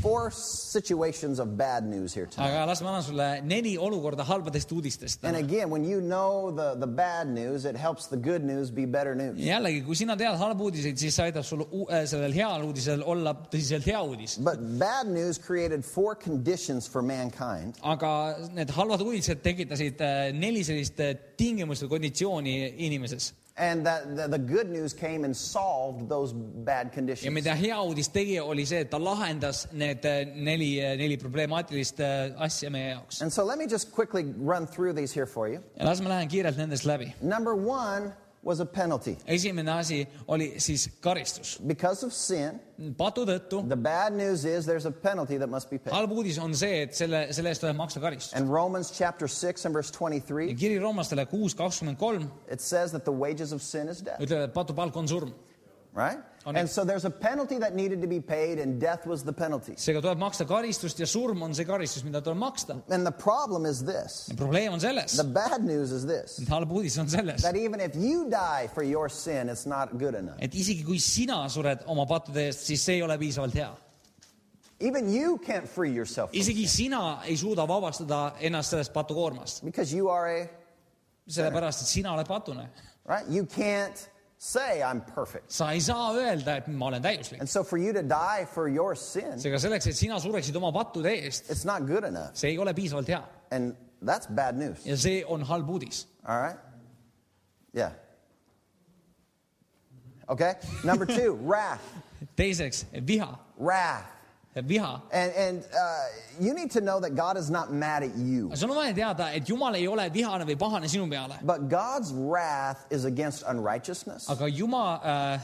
four situations of bad news here tonight. aga las ma annan sulle neli olukorda halbadest uudistest. And again, when you know the, the bad news, it helps the good news be better news. jällegi, kui sina tead halbu uudiseid, siis see aitab sul äh, sellel heal uudisel olla tõsiselt hea uudis. But bad news created four conditions for mankind aga need halvad uudised tekitasid äh, neli sellist äh, tingimust või konditsiooni inimeses And that the, the good news came and solved those bad ja conditions. mida hea uudis tegi, oli see, et ta lahendas need äh, neli äh,, neli problemaatilist äh, asja meie jaoks. And so let me just quickly run through these here for you. ja las ma lähen kiirelt nendest läbi. Number one was a penalty. esimene asi oli siis karistus. Because of sin, patu tõttu, the bad news is there's a penalty that must be paid. halb uudis on see, et selle, selle eest tuleb maksta karistust. And Romans chapter 6 and verse ja 23, kiri roomlastele kuus kakskümmend kolm it says that the wages of sin is death, ütleb, et patu palk on surm. right? On And it. so there's a penalty that needed to be paid, and death was the penalty. seega tuleb maksta karistust ja surm on see karistus, mida tuleb maksta. And the problem is this probleem on selles the, bad news is this halb uudis on selles, that even if you die for your sin, it's not good enough. et isegi kui sina sured oma pattude eest, siis see ei ole piisavalt hea. Even you can't free yourself from isegi sin sina ei suuda vabastada ennast sellest patukoormast, because you are a, sellepärast et sina oled patune. right? You can't say, I'm perfect. sa ei saa öelda, et ma olen täiuslik. And so for you to die for your sin, seega selleks, et sina sureksid oma pattude eest, it's not good enough. see ei ole piisavalt hea And that's bad news. ja see on halb uudis. All right? Yeah. Okay? Number two, wrath. teiseks, viha, Wrath. viha. And, and uh, you need to know that God is not mad at you, sul on vaja teada, et Jumal ei ole vihane või pahane sinu peale, but God's wrath is against unrighteousness, aga Jumal äh,,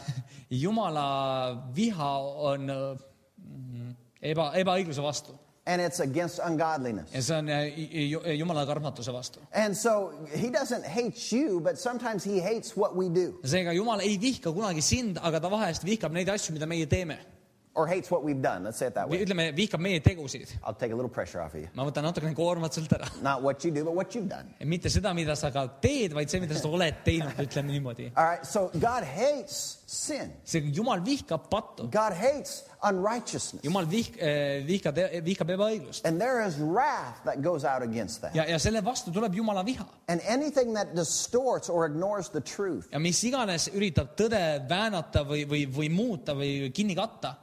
Jumala viha on äh, eba, ebaõigluse vastu and it's against ungodliness. ja see on äh, Ju- Jumala karmatuse vastu. And so he doesn't hate you, but sometimes he hates what we do seega Jumal ei vihka kunagi sind, aga ta vahest vihkab neid asju, mida meie teeme. Or hates what we've done. Let's say it that way. ütleme, vihkab meie tegusid. I'll take a little pressure off of you. ma võtan natukene koormat sult ära. Not what you do, but what you've done. mitte seda, mida sa ka teed, vaid see, mida sa oled teinud, ütleme niimoodi. All right, so God hates sin. see Jumal vihkab pattu, God hates unrighteousness. Jumal vihk-, vihkab, vihkab ebaõiglust And there is wrath that goes out against that. ja, ja selle vastu tuleb Jumala viha And anything that distorts or ignores the truth, ja mis iganes üritab tõde väänata või, või, või muuta või kinni katta,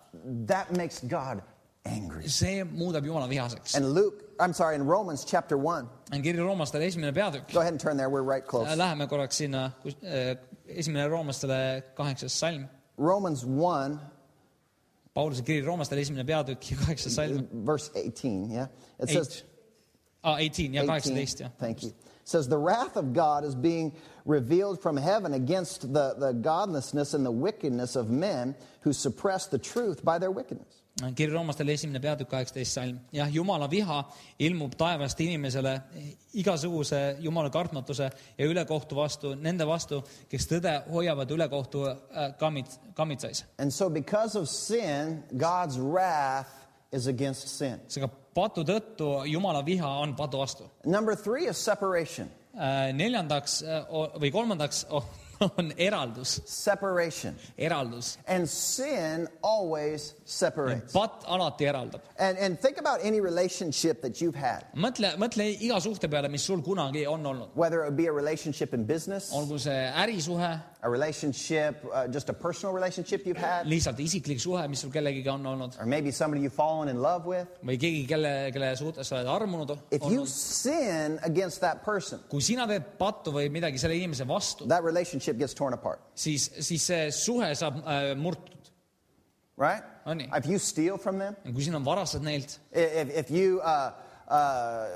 that makes God angry. see muudab Jumala vihaseks. And Luke, I'm sorry, in Romans chapter 1, on kiri roomlastele esimene peatükk. go ahead and turn there, we're right close. Läheme korraks sinna, esimene roomlastele kaheksas salm. Romans 1, Pauluse kiri roomlastele esimene peatükk ja kaheksas salm. verse 18, yeah? It says, ah, 18 ja 18 jah. Thank you. It says, The wrath of God is being revealed from heaven against the, the godlessness and the wickedness of men who suppress the truth by their wickedness. Kiri roomlastele esimene peatükk kaheksateist salm. jah, Jumala viha ilmub taevast inimesele igasuguse Jumala kartmatuse ja ülekohtu vastu, nende vastu, kes tõde hoiavad ülekohtu äh, kammits, kammitsais. And so, because of sin, God's wrath is against sin. seega patu tõttu Jumala viha on patu vastu. Number three is separation. neljandaks äh, või kolmandaks o- on eraldus, Separation. eraldus. And sin always separates. patt alati eraldab. And, and think about any relationship that you've had, mõtle, mõtle iga suhte peale, mis sul kunagi on olnud. whether it would be a relationship in business, olgu see ärisuhe, a relationship, uh, just a personal relationship you've had, lihtsalt isiklik suhe, mis sul kellegiga on olnud or maybe somebody you've fallen in love with. või keegi, kelle, kelle suhtes sa oled armunud If you olnud. sin against that person, kui sina teed pattu või midagi selle inimese vastu, that relationship gets torn apart, siis, siis see suhe saab äh, murtud. right? On nii? If you steal from them, kui sina varastad neilt, i- if, if you, uh, uh,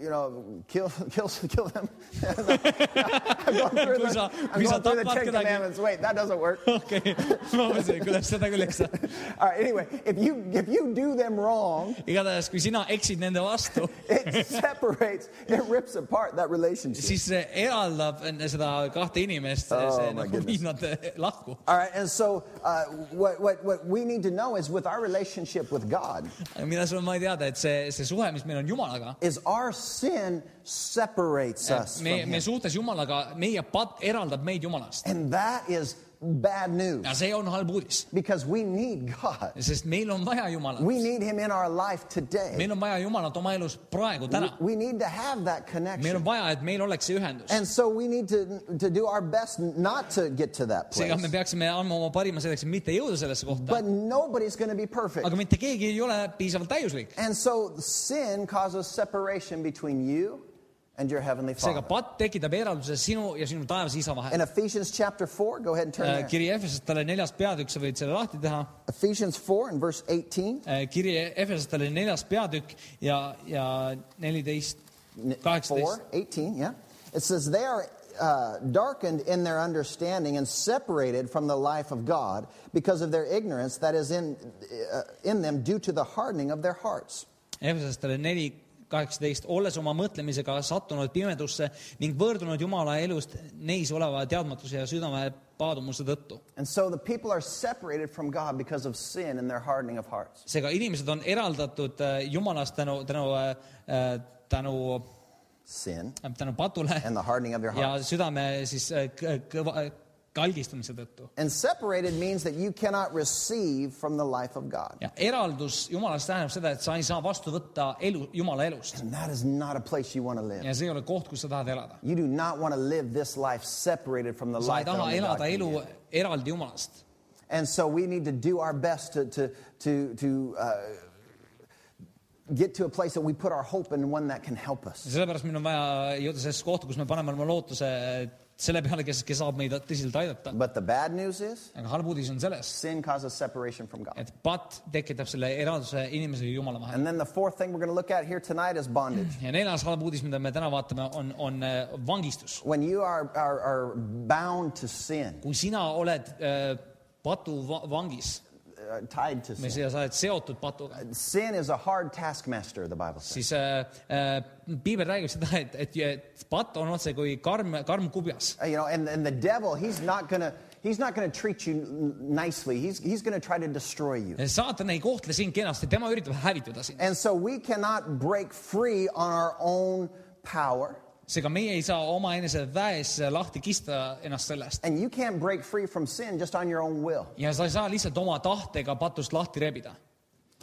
you know, kill, kill, kill them. I'm going through the, sa- I'm going through the Ten Commandments. Wait, that doesn't work. okei, ma mõtlesin, kuidas seda küll, eks. All right, anyway, if you, if you do them wrong, igatahes, kui sina eksid nende vastu, it separates, it rips apart that relationship. siis see eraldab enne seda kahte inimest, Oh, see my nagu viib nad lahku. All right, and so uh, what, what, what we need to know is with our relationship with God, mida sul on vaja teada, et see, see suhe, mis meil on Jumalaga, is our sin separates us me, from me suhtes Jumalaga, meie patt eraldab meid Jumalast. And that is bad news ja see on halb uudis, because we need God. sest meil on vaja Jumalat, We need Him in our life today. meil on vaja Jumalat oma elus praegu, täna. We need to have that meil on connection. vaja, et meil oleks see ühendus. And so we need to, to do our best not to get to that seega me place. peaksime andma oma parima selleks, et mitte jõuda sellesse kohta But, nobody's going to be perfect. aga mitte keegi ei ole piisavalt täiuslik. And so sin causes separation between you and your Heavenly seega Father. patt tekitab eralduse sinu ja sinu taevase isa vahel In. Ephesians chapter 4, go ahead and turn there. kiri Efesastele neljas peatükk, sa võid selle lahti teha. Ephesians 4 and verse 18. kiri Efesastele neljas peatükk ja, ja neliteist, kaheksateist. 18, yeah. It says, They are uh, darkened in their understanding and separated from the life of God because of their ignorance that is in, uh, in them due to the hardening of their hearts. Neli, kaheksateist, olles oma mõtlemisega sattunud pimedusse ning võõrdunud Jumala elust neis oleva teadmatuse ja südame paadumuse tõttu. And so the people are separated from God because of sin and their hardening of hearts. seega inimesed on eraldatud äh, Jumalast tänu, tänu, tänu, Sin tänu patule ja südame siis äh, kõ- kõva, kalgistumise tõttu. And separated means that you cannot receive from the life of God. ja eraldus Jumalast tähendab seda, et sa ei saa vastu võtta elu, Jumala elust And that is not a place you want to live. ja see ei ole koht, kus sa tahad elada. You do not want to live this life separated from the sa ei life that taha only God elada can elu give. eraldi Jumalast. And so we need to do our best to, to, to, to uh, get to a place that we put our hope in one that can help us. ja sellepärast meil on vaja jõuda sellesse kohta, kus me paneme oma lootuse selle peale, kes, kes saab meid tõsiselt aidata. But the bad news is aga halb uudis on selles, sin causes separation from God. et patt tekitab selle eralduse inimese ja Jumala vahel. And then the fourth thing we're going to look at here tonight is bondage. ja neljas halb uudis, mida me täna vaatame, on, on äh, vangistus. When you are, are, are bound to sin, kui sina oled äh, patu va vangis uh, tied to sin, sa oled seotud patuga, sin is a hard taskmaster, the Bible says. siis äh, äh, piibel räägib seda, et, et, et patt on otse kui karm, karm kubjas. Uh, You know, and, and the devil, he's not going to. He's not going to treat you nicely. He's, he's going to try to destroy you. saatan ei kohtle sind kenasti, tema üritab hävitada sind. And so we cannot break free on our own power. Seega meie ei saa omaenese väes lahti kista ennast sellest ja sa ei saa lihtsalt oma tahtega patust lahti rebida.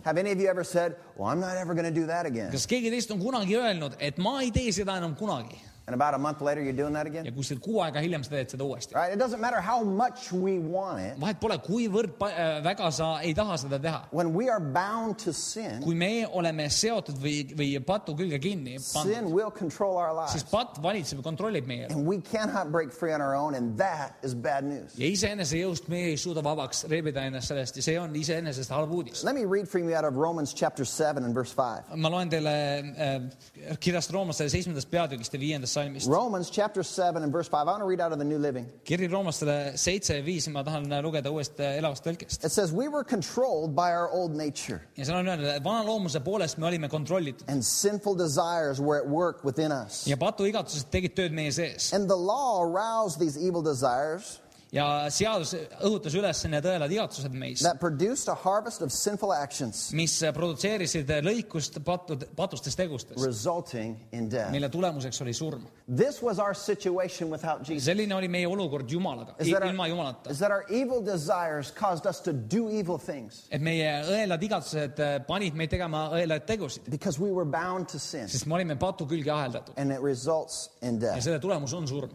Have any of you ever said, Well, I'm not ever going to do that again? kas keegi teist on kunagi öelnud, et ma ei tee seda enam kunagi? And about a month later, you're doing that again? ja kuskil kuu aega hiljem sa teed seda uuesti. Right? It doesn't matter how much we want it. vahet pole, kuivõrd äh, väga sa ei taha seda teha. When we are bound to sin, kui me oleme seotud või, või patu külge kinni pandud, sin will control our siis lives. patt valitseb ja kontrollib meie elu. And we cannot break free on our own, and that is bad news. ja iseenese jõust me ei suuda vabaks reebida ennast sellest ja see on iseenesest halb uudis. Let me read from you out of Romans chapter 7 and verse 5. ma loen teile äh, kirjast roomlastele seitsmendast peatükist ja viiendast salmist. Romans chapter 7 and verse 5. I want to read out of the New Living. kiri roomlastele seitse ja viis, ma tahan lugeda uuest äh, elavast tõlkest. It says, We were controlled by our old nature, ja seal on öeldud, et vana loomuse poolest me olime kontrollitud and sinful desires were at work within us. ja patuigatsused tegid tööd meie sees And the law aroused these evil desires ja seadus õhutas üles need õelad igatsused meis, that produced a harvest of sinful actions, mis produtseerisid lõikust patud, patustes tegustes, resulting in death. mille tulemuseks oli surm. This was our situation without Jesus. selline oli meie olukord Jumalaga, Is that, ilma our, Jumalata. is that our evil desires caused us to do evil things et meie õelad igatsused äh, panid meid tegema õelaid tegusid, because we were bound to sin, sest me olime patu külge aheldatud and it results in ja death. selle tulemus on surm.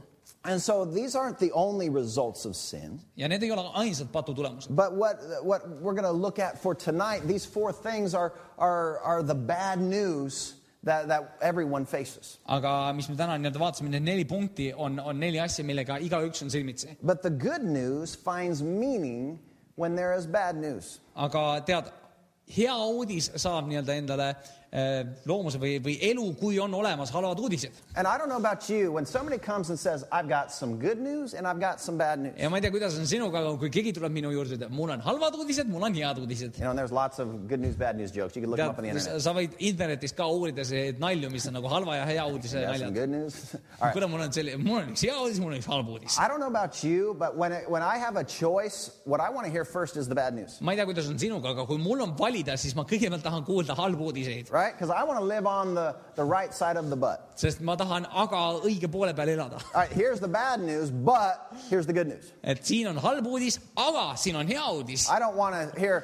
And so these aren't the only results of sin. ja need ei ole ainsad patu tulemused. But what, what we're going to look at for tonight, these four things are, are, are the bad news that, that everyone faces. aga mis me täna nii-öelda vaatasime, need neli punkti on, on neli asja, millega igaüks on silmitsi. But the good news finds meaning when there is bad news. aga tead, hea uudis saab nii-öelda endale äh, loomuse või, või elu, kui on olemas halvad uudised. And I don't know about you, when somebody comes and says, I've got some good news and I've got some bad news. ja ma ei tea, kuidas on sinuga, aga kui keegi tuleb minu juurde, ütleb, mul on halvad uudised, mul on head uudised. You know, and there's lots of good news, bad news jokes. You can look them up on the tead, internet. sa võid internetist ka uurida selliseid nalju, mis on nagu halva ja hea uudise Got some naljad. good news. All right. kuule, mul on selline, mul on üks hea uudis, mul on üks halb uudis. I don't know about you, but when, it, when I have a choice, what I want to hear first is the bad news, ma ei tea, kuidas on sinuga, aga kui mul on valida, siis ma kõigepealt tahan kuulda halbu uudiseid, right? Because I want to live on the, the right side of the butt. sest ma tahan aga õige poole peal elada. All right, here's the bad news, but here's the good news. et siin on halb uudis, aga siin on hea uudis. I don't want to hear,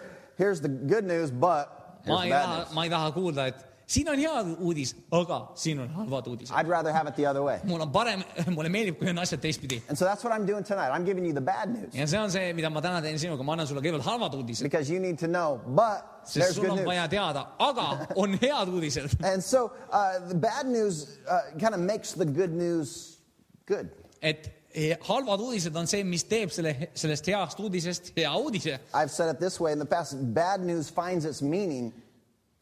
here's the good news, but here's ma the ei bad taha, news. ma ei taha kuulda, et siin on hea uudis, aga siin on halvad uudised. I'd rather have it the other way. mul on parem, mulle meeldib, kui on asjad teistpidi. And so that's what I'm doing tonight. I'm giving you the bad news ja see on see, mida ma täna teen sinuga, ma annan sulle kõigepealt halvad uudised, because you need to know, but sest there's sul good on news. vaja teada, aga on head uudised. And so uh, the bad news uh, kind of makes the good news good. et eh, halvad uudised on see, mis teeb selle, sellest heast uudisest hea uudise. I've said it this way in the past bad news finds its meaning,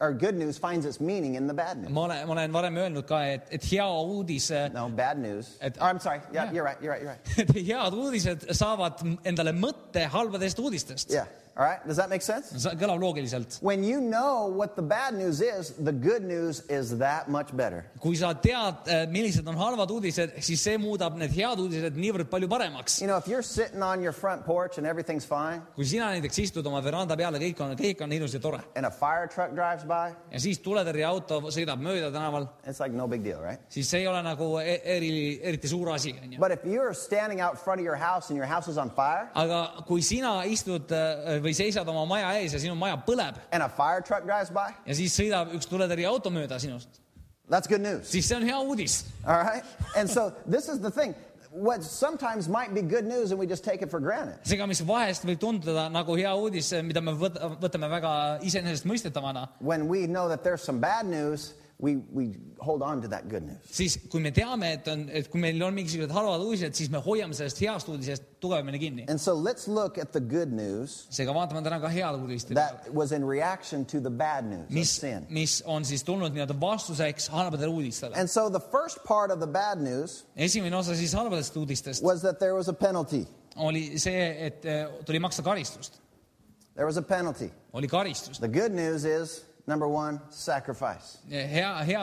or good news finds its meaning in the bad news. ma olen, ma olen varem öelnud ka, et, et hea uudis, No, bad news. Et- oh, I'm sorry. Yeah, Yeah. you're right. You're right. You're right. et head uudised saavad endale mõtte halbadest uudistest. Yeah. All right. Does that make sense? kõlab loogiliselt. When you know what the bad news is, the good news is that much better. kui sa tead, millised on halvad uudised, siis see muudab need head uudised niivõrd palju paremaks. You know, if you're sitting on your front porch and everything's fine, kui sina näiteks istud oma veranda peale, kõik on, kõik on ilus ja tore and a fire truck drives by, ja siis tuletõrjeauto sõidab mööda tänaval, it's like no big deal, right? siis see ei ole nagu e- eri, eriti suur asi, onju. But if you're standing out front of your house and your house is on fire, aga kui sina istud äh, või seisad oma maja ees ja sinu maja põleb and a fire truck drives by, ja siis sõidab üks tuletõrjeauto mööda sinust, that's good news. siis see on hea uudis. All right? And so this is the thing. What sometimes might be good news and we just take it for granted seega, mis vahest võib tunduda nagu hea uudis, mida me võt- võtame väga iseenesestmõistetavana, when we know that there's some bad news, we, we hold on to that good news. siis kui me teame, et on, et kui meil on mingisugused halvad uudised, siis me hoiame sellest heast uudisest tugevamini kinni. And so let's look at the good news seega vaatame täna ka head uudist, that was in reaction to the bad news of sin., mis on siis tulnud nii-öelda vastuseks halbadele uudistele. And so the first part of the bad news esimene osa siis halbadest uudistest was that there was a penalty. oli see, et eh, tuli maksta karistust, There was a penalty. oli karistus. The good news is number one, sacrifice.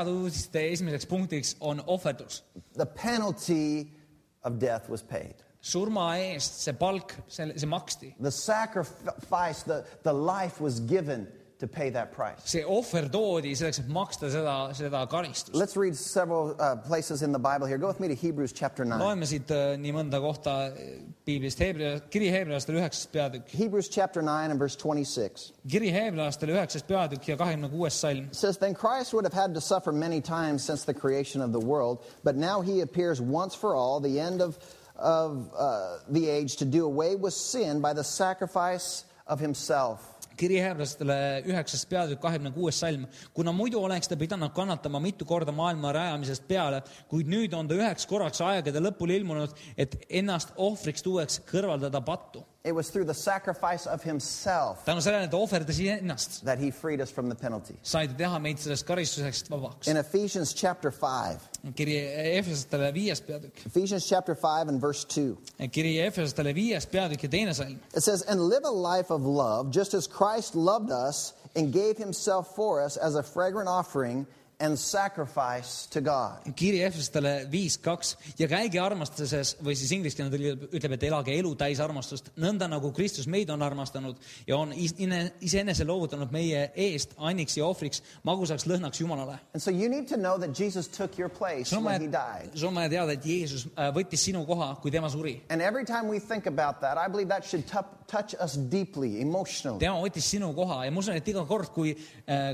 uudiste esimeseks punktiks on ohverdus. The penalty of death was paid. surma eest see palk, see, see maksti. The sacrifice, the, the life was given to pay that price. see ohver toodi selleks, et maksta seda, seda karistust. Let's read several uh, places in the Bible here. Go with me to Hebrews chapter 9. loeme siit äh, nii mõnda kohta piiblist, Heebrea, kiri heebrealastele üheksas peatükk, Hebrews chapter 9 and verse 26. kiri heebrealastele üheksas peatükk ja kahekümne kuues salm. It says, Then Christ would have had to suffer many times since the creation of the world, but now he appears once for all, the end of, of uh, the age, to do away with sin by the sacrifice of himself. Kiri heebrealastele üheksas peatükk, kahekümne kuues salm. kuna muidu oleks ta pidanud kannatama mitu korda maailma rajamisest peale, kuid nüüd on ta üheks korraks aegade lõpul ilmunud, et ennast ohvriks tuueks kõrvaldada pattu. It was through the sacrifice of himself tänu sellele, et ta ohverdas ennast, that he freed us from the penalty. sai ta teha meid sellest karistusest vabaks. In Ephesians chapter 5, kiri Efesastele viies peatükk, Ephesians chapter 5 and verse 2, kiri Efesastele viies peatükk ja teine salm. it says, And live a life of love, just as Christ loved us and gave himself for us as a fragrant offering and sacrifice to God. kiri Efesastele viis kaks ja käige armastuses või siis ingliskeelne tõlge ütleb, et elage elu täis armastust, nõnda nagu Kristus meid on armastanud ja on is- ine- iseenese loovutanud meie eest anniks ja ohvriks magusaks lõhnaks Jumalale. And so you need to know that Jesus took your place sul on when he vaja died., sul on vaja teada, et Jeesus äh, võttis sinu koha, kui tema suri. And every time we think about that, I believe that should tu- touch us deeply, emotionally. tema võttis sinu koha ja ma usun, et iga kord, kui,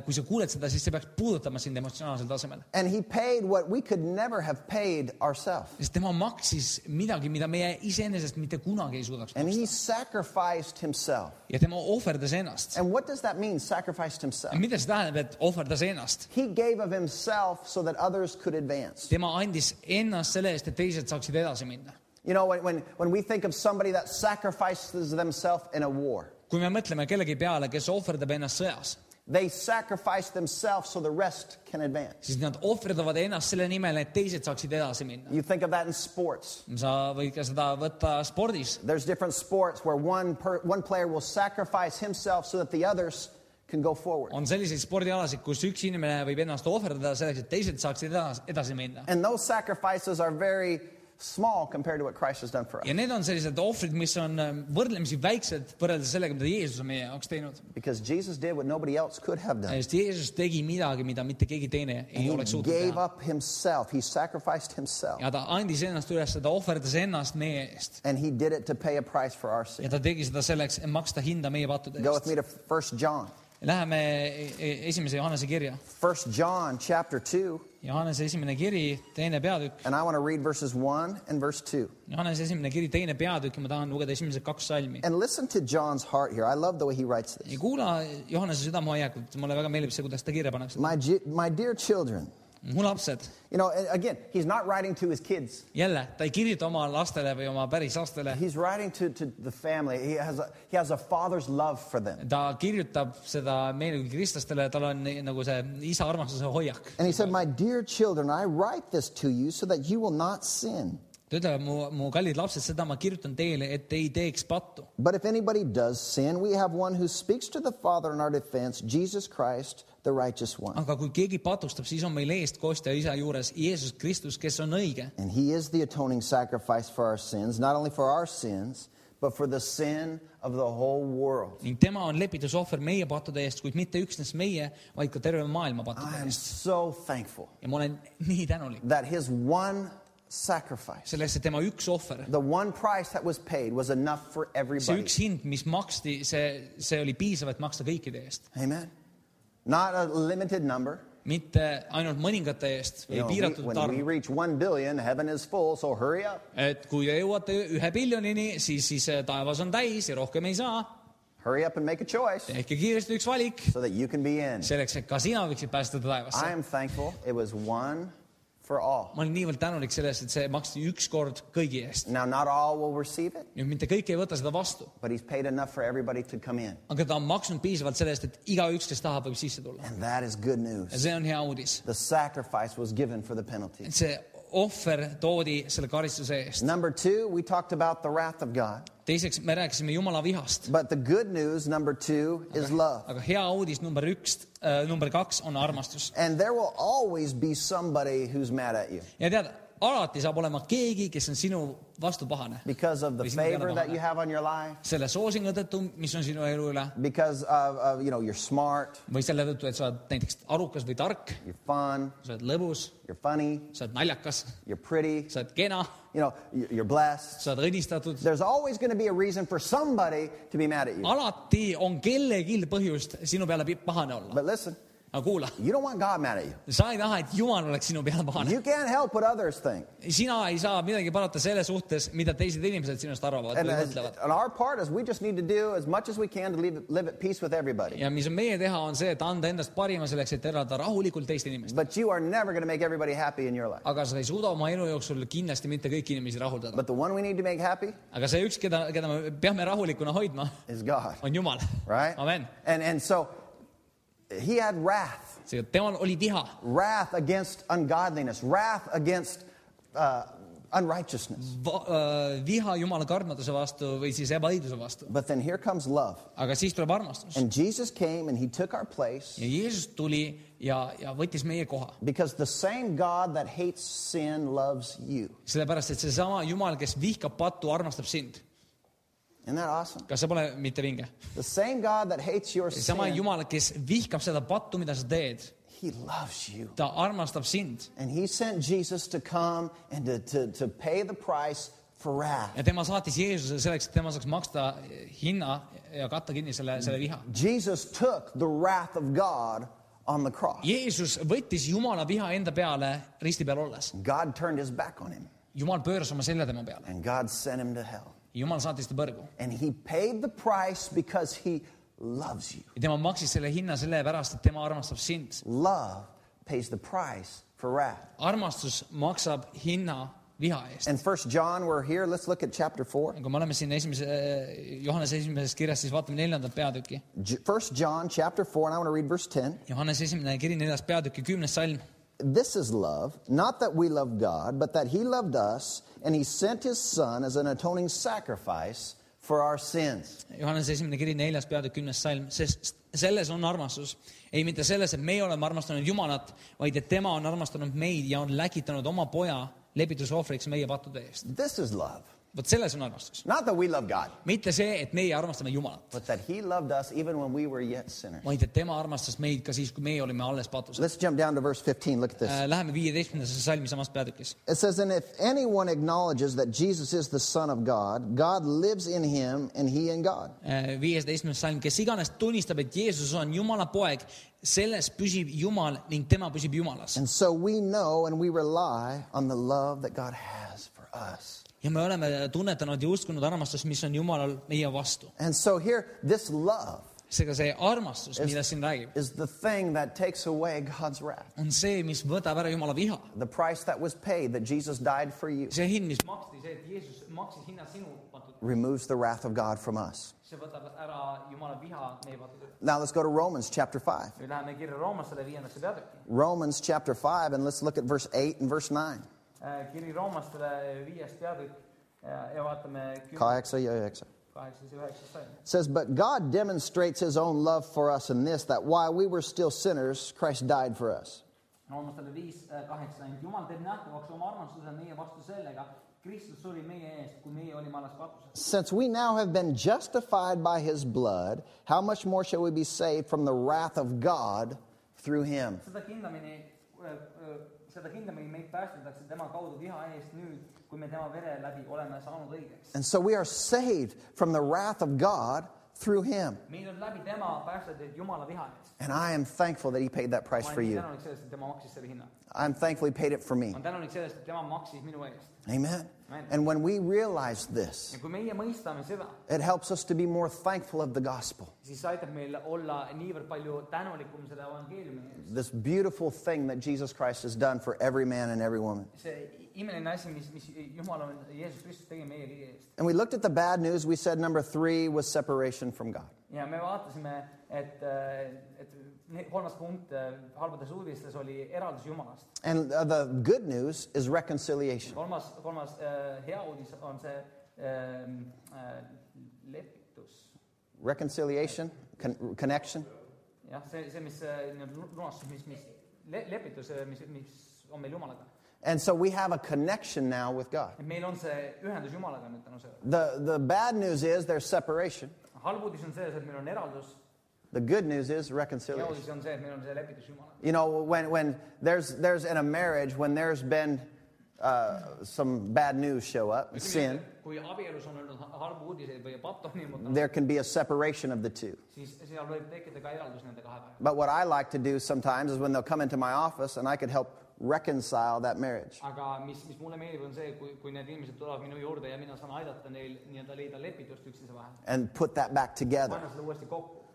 kui sa kuuled seda, siis see peaks puudutama sind emotsionaalsel tasemel. And he paid what we could never have paid ourselves. sest tema maksis midagi, mida meie iseenesest mitte kunagi ei suudaks And he maksta. sacrificed himself. ja tema ohverdas ennast. And what does that mean, sacrificed himself? mida see tähendab, et ohverdas ennast? He gave of himself so that others could advance. tema andis ennast selle eest, et teised saaksid edasi minna. You know, when, when, when we think of somebody that sacrifices themselves in a war, kui me mõtleme kellegi peale, kes ohverdab ennast sõjas, they sacrifice themselves so the rest can advance. siis nad ohverdavad ennast selle nimel, et teised saaksid edasi minna. You think of that in sports. sa võid ka seda võtta spordis. There's different sports where one, per, one player will sacrifice himself so that the others can go forward. on selliseid spordialasid, kus üks inimene võib ennast ohverdada selleks, et teised saaksid edasi, edasi minna. And those sacrifices are very small compared to what Christ has done for us. ja need on sellised ohvrid, mis on ähm, võrdlemisi väiksed võrreldes sellega, mida Jeesus on meie jaoks teinud. Because Jesus did what nobody else could have done. sest Jeesus tegi midagi, mida mitte keegi teine ei oleks He suutnud gave teha. up himself. He sacrificed himself. ja ta andis ennast üles, ta ohverdas ennast meie eest. And he did it to pay a price for our sin. ja ta tegi seda selleks, et maksta hinda meie pattude Go with eest me to 1 John. Läheme e- e- esimese Johannese kirja. 1 John chapter 2, Johannese esimene kiri, teine peatükk. and I want to read verses 1 and verse 2. Johannese esimene kiri, teine peatükk ja ma tahan lugeda esimesed kaks salmi. And listen to John's heart here. I love the way he writes ja this. kuula Johannese südamehoiakut, mulle väga meeldib see, kuidas ta kirja paneb seda. My, my dear children, mu lapsed, you know, again, he's not writing to his kids. jälle, ta ei kirjuta oma lastele või oma päris lastele, He's writing to, to the family. He has, a, he has a father's love for them. ta kirjutab seda meile kui kristlastele, tal on nagu see isa armastuse hoiak. And he said, My dear children, I write this to you so that you will not sin. ta ütleb, mu, mu kallid lapsed, seda ma kirjutan teile, et te ei teeks pattu. But if anybody does sin, we have one who speaks to the Father in our defense, Jesus Christ, the righteous one. aga kui keegi patustab, siis on meil eestkostja isa juures Jeesus Kristus, kes on õige. And he is the atoning sacrifice for our sins, not only for our sins, but for the sin of the whole world. ning tema on lepitusohver meie pattude eest, kuid mitte üksnes meie, vaid ka terve maailma I pattude am eest. so thankful ja ma olen nii tänulik that his one sacrifice, selle eest, et tema üks ohver, the one price that was paid, was enough for see everybody. üks hind, mis maksti, see, see oli piisav, et maksta kõikide eest, Amen. Not a limited number. mitte ainult mõningate eest You või know, we- piiratud when we arv. reach one billion, heaven is full, so hurry up. et kui te jõuate ühe biljonini, siis, siis äh, taevas on täis ja rohkem ei saa. Hurry up and make a choice tehke kiiresti üks valik so that you can be in. selleks, et ka sina võiksid pääseda I taevasse. am thankful it was one for all. ma olen niivõrd tänulik selle eest, et see maksti ükskord kõigi eest. Now, not all will receive it, nüüd mitte kõik ei võta seda vastu, but he's paid enough for everybody to come in. aga ta on maksnud piisavalt selle eest, et igaüks, kes tahab, võib sisse tulla. And that is good ja news. see on hea uudis, The sacrifice was given for the penalty. et see ohver toodi selle karistuse eest. Number two, we talked about the wrath of God. teiseks, me rääkisime Jumala vihast, But the good news, number two, is love. aga hea uudis number üks äh,, number kaks on armastus. And there will always be somebody who's mad at you. ja tead, alati saab olema keegi, kes on sinu vastu pahane. because of the favor that you have on your life, selle soosingu tõttu, mis on sinu elu üle. Because of, of you know, you're smart, või selle tõttu, et sa oled näiteks arukas või tark, you're fun, sa oled lõbus, you're funny, sa oled naljakas, you're pretty, sa oled kena, you know, you- you're blessed. sa oled õnnistatud. There's always going to be a reason for somebody to be mad at you. alati on kellelgi põhjust sinu peale pahane olla. But listen, aga kuula, sa ei taha, et Jumal oleks sinu peale pahane. You can't help what others think. sina ei saa midagi parata selle suhtes, mida teised inimesed sinust arvavad And, või mõtlevad. ja mis on meie teha, on see, et anda endast parima selleks, et elada rahulikult teiste inimestega. But you are never going to make everybody happy in your life. aga sa ei suuda oma elu jooksul kindlasti mitte kõiki inimesi rahuldada. But the one we need to make happy aga see üks, keda, keda me peame rahulikuna hoidma, is God, on Jumal. right? amen. And, and so he had wrath, seega temal oli viha, wrath against ungodliness, wrath against uh, unrighteousness. viha Jumala kartmatuse vastu või siis ebaõigluse vastu. But then here comes love. aga siis tuleb armastus And Jesus came and he took our place ja Jeesus tuli ja, ja võttis meie koha, because the same God that hates sin loves you. sellepärast et seesama Jumal, kes vihkab pattu, armastab sind. Isn't that awesome? kas see pole mitte vinge? The same God that hates your seesama sin, Jumal, kes vihkab seda pattu, mida sa teed, he loves you. ta armastab sind And he sent Jesus to come and to, to, to pay the price for wrath. ja tema saatis Jeesuse selleks, et tema saaks maksta hinna ja katta kinni selle, selle viha. Jesus took the wrath of God on the cross. Jeesus võttis Jumala viha enda peale risti peal olles. God turned his back on him Jumal pööras oma selja tema peale, and God sent him to hell. Jumal saatis ta põrgu And he paid the price because he loves you. ja tema maksis selle hinna sellepärast, et tema armastab sind. Love pays the price for wrath. armastus maksab hinna viha eest. And First John, we're here. Let's look at chapter 4. kui me oleme siin esimese, Johannese esimeses kirjas, siis vaatame neljandat peatükki. J- First John chapter 4, and I want to read verse 10. Johannese esimene kiri, neljas peatüki, kümnes salm. This is love, not that we loved God, but that He loved us, and He sent His Son as an atoning sacrifice for our sins. Johannese esimene kiri, neljas peatükk, kümnes salm, sest selles on armastus. ei mitte selles, et meie oleme armastanud Jumalat, vaid et tema on armastanud meid ja on läkitanud oma poja lepitusohvriks meie pattude eest. This is love. Vot selles on armastus. Not that we love God, mitte see, et meie armastame Jumalat, but that He loved us even when we were yet sinners. vaid et tema armastas meid ka siis, kui meie olime alles patused. Let's jump down to verse 15. Look at this. Läheme viieteistkümnendasse salmi samas peatükis. It says, And if anyone acknowledges that Jesus is the Son of God, God lives in him and he in God. viieteistkümnes salm, kes iganes tunnistab, et Jeesus on Jumala poeg, selles püsib Jumal ning tema püsib Jumalas. And so we know and we rely on the love that God has for us. Ja me oleme tunnetanud ja uskunud armastust, mis on Jumalal meie vastu. And so here, this love seega see armastus, millest siin räägib, is the thing that takes away God's wrath. on see, mis võtab ära Jumala viha. The price that was paid, that Jesus died for you, see hind, mis maksti, see, et Jeesus maksis hinna sinu removes the wrath of God from us. see võtab ära Jumala viha meie patud. Now let's go to Romans chapter 5. nüüd läheme kirja roomlastele viiendasse peatükki. Romans chapter 5, and let's look at verse 8 and verse 9. Äh, kiri roomlastele viies peatükk ja, vaatame, Kaheksa ja üheksa. kaheksas ja üheksas salm. It says, But God demonstrates his own love for us in this, that while we were still sinners, Christ died for us. roomlastele viis äh, kaheksa, ent Jumal teeb nähtavaks oma armastuse meie vastu sellega, Kristus suri meie eest, kui meie olime alles katused. Since we now have been justified by his blood, how much more shall we be saved from the wrath of God through him? Seda kindlamini, meid päästetakse tema kaudu viha eest nüüd, kui me tema vere läbi oleme saanud õigeks. And so we are saved from the wrath of God through him. meid on läbi tema päästetud Jumala viha eest. And I am thankful that he paid that price for you. tänulik et tema maksis selle hinna. I'm thankful he paid it for me. ma olen tänulik sellest, et tema maksis minu eest. Amen. Amen. And when we realize this, ja kui meie mõistame seda, it helps us to be more thankful of the gospel. siis aitab meil olla niivõrd palju tänulikum selle evangeeliumi eest. This beautiful thing that Jesus Christ has done for every man and every woman. see imeline asi, mis, mis Jumal on, Jeesus Kristus tegi meie kõigi eest. And we looked at the bad news. We said number three was separation from God. Ja me vaatasime, et, et ne- kolmas punkt eh, halbades uudistes oli eraldus Jumalast. And uh, the good news is reconciliation. kolmas, kolmas eh, hea uudis on see äh, lepitus. Reconciliation, con- connection. jah, see, see, mis nii-öelda lu- lunastus, mis, mis lepitus, mis, mis on meil Jumalaga. And so we have a connection now with God. et meil on see ühendus Jumalaga nüüd tänu sellele. The, the bad news is there's separation. halb uudis on selles, et meil on eraldus, The good news is hea reconciliation. uudis on see, et meil on see lepitus Jumalaga. You know, when, when there's, there's in a marriage, when there's been uh, some bad news show up, sin, kui abielus on olnud ha- halbu uudiseid või patt on ilmutanud, there can be a separation of the two. siis seal võib tekkida ka eraldus nende kahe vahel. But what I like to do sometimes is when they'll come into my office and I could help reconcile that marriage. aga mis, mis mulle meeldib, on see, kui, kui need inimesed tulevad minu juurde ja mina saan aidata neil nii-öelda leida lepitust üksteise vahel. and put that back together.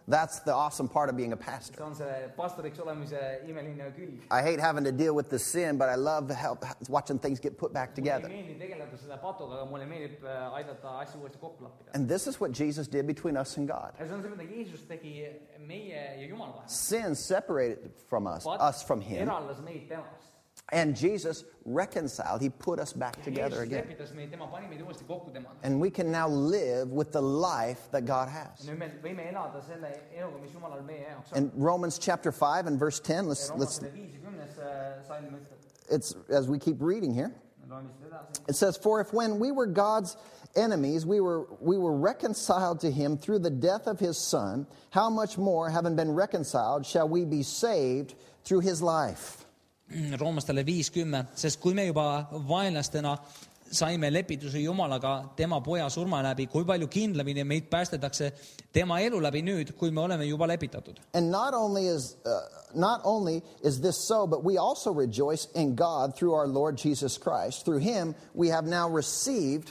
Panna selle uuesti kokku. That's the awesome part of being a pastor. see on see pastoriks olemise imeline külg. I hate having to deal with the sin, but I love help watching things get put back mulle together. ei meeldi tegeleda selle patuga, aga mulle meeldib äh, aidata asju uuesti kokku lappida. And this is what Jesus did between us and God. ja see on see, mida Jeesus tegi meie ja Jumala vahel. Sin separated from us, us from Him, eraldas meid temast. And Jesus reconciled. He put us back together again. lepitas meid, tema pani meid uuesti kokku temaga. And we can now live with the life that God has. nüüd me võime elada selle eluga, mis Jumalal meie jaoks eh, on. In Romans chapter 5 and verse 10, let's, let's Roomasele viis ja kümnes salm ütleb, it's as we keep reading here. me loeme seda edasi. It says, For if when we were God's enemies, we were, we were reconciled to him through the death of his son, how much more, having been reconciled, shall we be saved through his life? Roomlastele viis kümme, sest kui me juba vaenlastena saime lepituse Jumalaga tema poja surma läbi, kui palju kindlamini meid päästetakse tema elu läbi nüüd, kui me oleme juba lepitatud. And not only is, uh, not only is this so, but we also rejoice in God through our Lord Jesus Christ. Through him, we have now received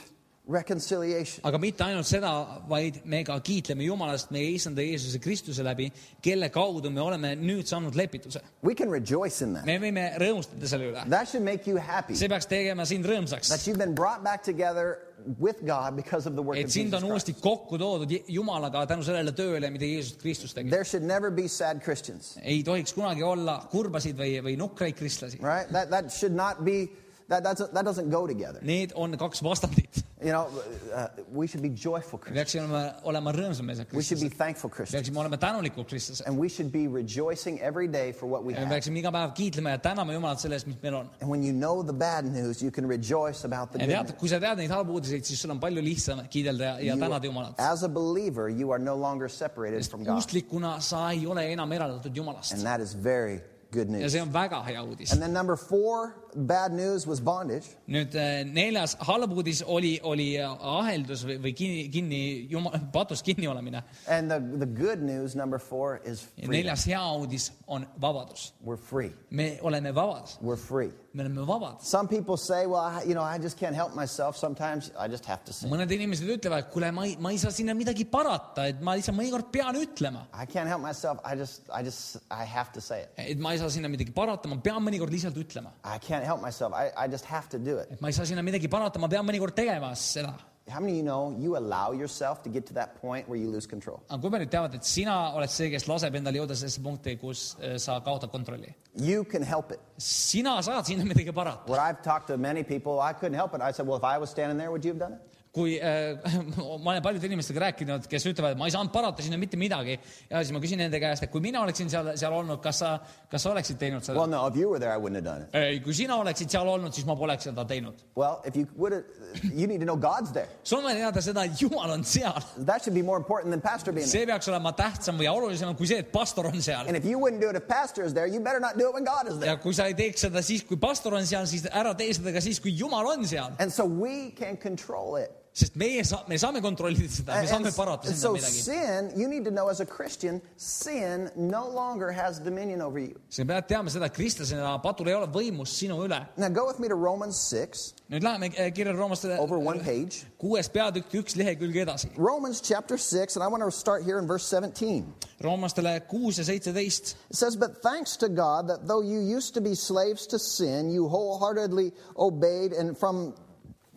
reconciliation. aga mitte ainult seda, vaid me ka kiitleme Jumalast meie issanda Jeesuse Kristuse läbi, kelle kaudu me oleme nüüd saanud lepituse. We can rejoice in that. me võime rõõmustada selle üle. That should make you happy see peaks tegema sind rõõmsaks that you've been brought back together with God because of the work et sind on uuesti kokku toodud Jumalaga tänu sellele tööle, mida Jeesus Kristus tegi. There should never be sad Christians, ei tohiks kunagi olla kurbasid või, või nukraid kristlasi. right? That, that should not be, that, that's, that doesn't go together. Need on kaks vastandit. You know, uh, we should be joyful me Christians. peaksime olema, olema rõõmsameelsed We should be kristlased. thankful Christians. peaksime olema tänulikud kristlased. And we should be rejoicing every day for what we me have. peaksime iga päev kiitlema ja tänama Jumalat selle eest, mis meil on. And when you know the bad news, you can rejoice about the ja good tead, news. kui sa tead neid halbu uudiseid, siis sul on palju lihtsam kiidelda ja, ja You- tänada Jumalat. as a believer, you are no longer separated sest from God. usklikuna sa ei ole enam eraldatud Jumalast And that is very good ja news. see on väga hea uudis And. then number four, bad news was bondage. nüüd eh, neljas halb uudis oli, oli eh, aheldus või, või kinni, kinni Jumal, patus kinni olemine. And the, the good news, number four, is ja freedom. neljas hea uudis on vabadus. We're free. me oleme vabad, We're free. me oleme vabad. Some people say, well, I, you know, I just can't help myself. Sometimes I just have to sin. mõned inimesed ütlevad, et kuule, ma ei, ma ei saa sinna midagi parata, et ma lihtsalt mõnikord pean ütlema, I can't help myself. I just, I just, I have to say it. et ma ei saa sinna midagi parata, ma pean mõnikord lihtsalt ütlema, I can't help myself. I, I just have to do it. et ma ei saa sinna midagi parata, ma pean mõnikord tegema seda. How many of you know you allow yourself to get to that point where you lose control? aga kui paljud teavad, et sina oled see, kes laseb endale jõuda sellesse punkti, kus eh, sa kaotad kontrolli? You can help it. sina saad sinna midagi parata. What I've talked to many people, I couldn't help it. I said, well, if I was standing there, would you have done it? Kui äh, ma olen paljude inimestega rääkinud, kes ütlevad, et ma ei saanud parata sinna mitte midagi ja siis ma küsin nende käest, et kui mina oleksin seal, seal olnud, kas sa, kas sa oleksid teinud seda Well, no, if you were there, I wouldn't have done it. ei, kui sina oleksid seal olnud, siis ma poleks seda teinud. Well, if you would have, you need to know God's there. sul on vaja teada seda, et Jumal on seal. That should be more important than pastor being there. see peaks olema tähtsam või olulisem kui see, et pastor on seal. And if you wouldn't do it if pastor is there, you better not do it when God is there. ja kui sa ei teeks seda siis, kui pastor on seal, siis ära tee seda ka siis, kui Jumal on seal. And so we can control it. Sest meie saa-, me saame kontrollida seda, me saame parata sinna so midagi. sin, you need to know as a Christian, sin no longer has dominion over you. sa pead teadma seda, et kristlasena patul ei ole võimust sinu üle. Now go with me to Romans 6, nüüd läheme eh, kirja roomlastele over one page. kuues peatükk, üks lehekülg edasi. Romans chapter 6, and I want to start here in verse 17. roomlastele kuus ja seitseteist. It says, But thanks to God that though you used to be slaves to sin, you wholeheartedly obeyed and from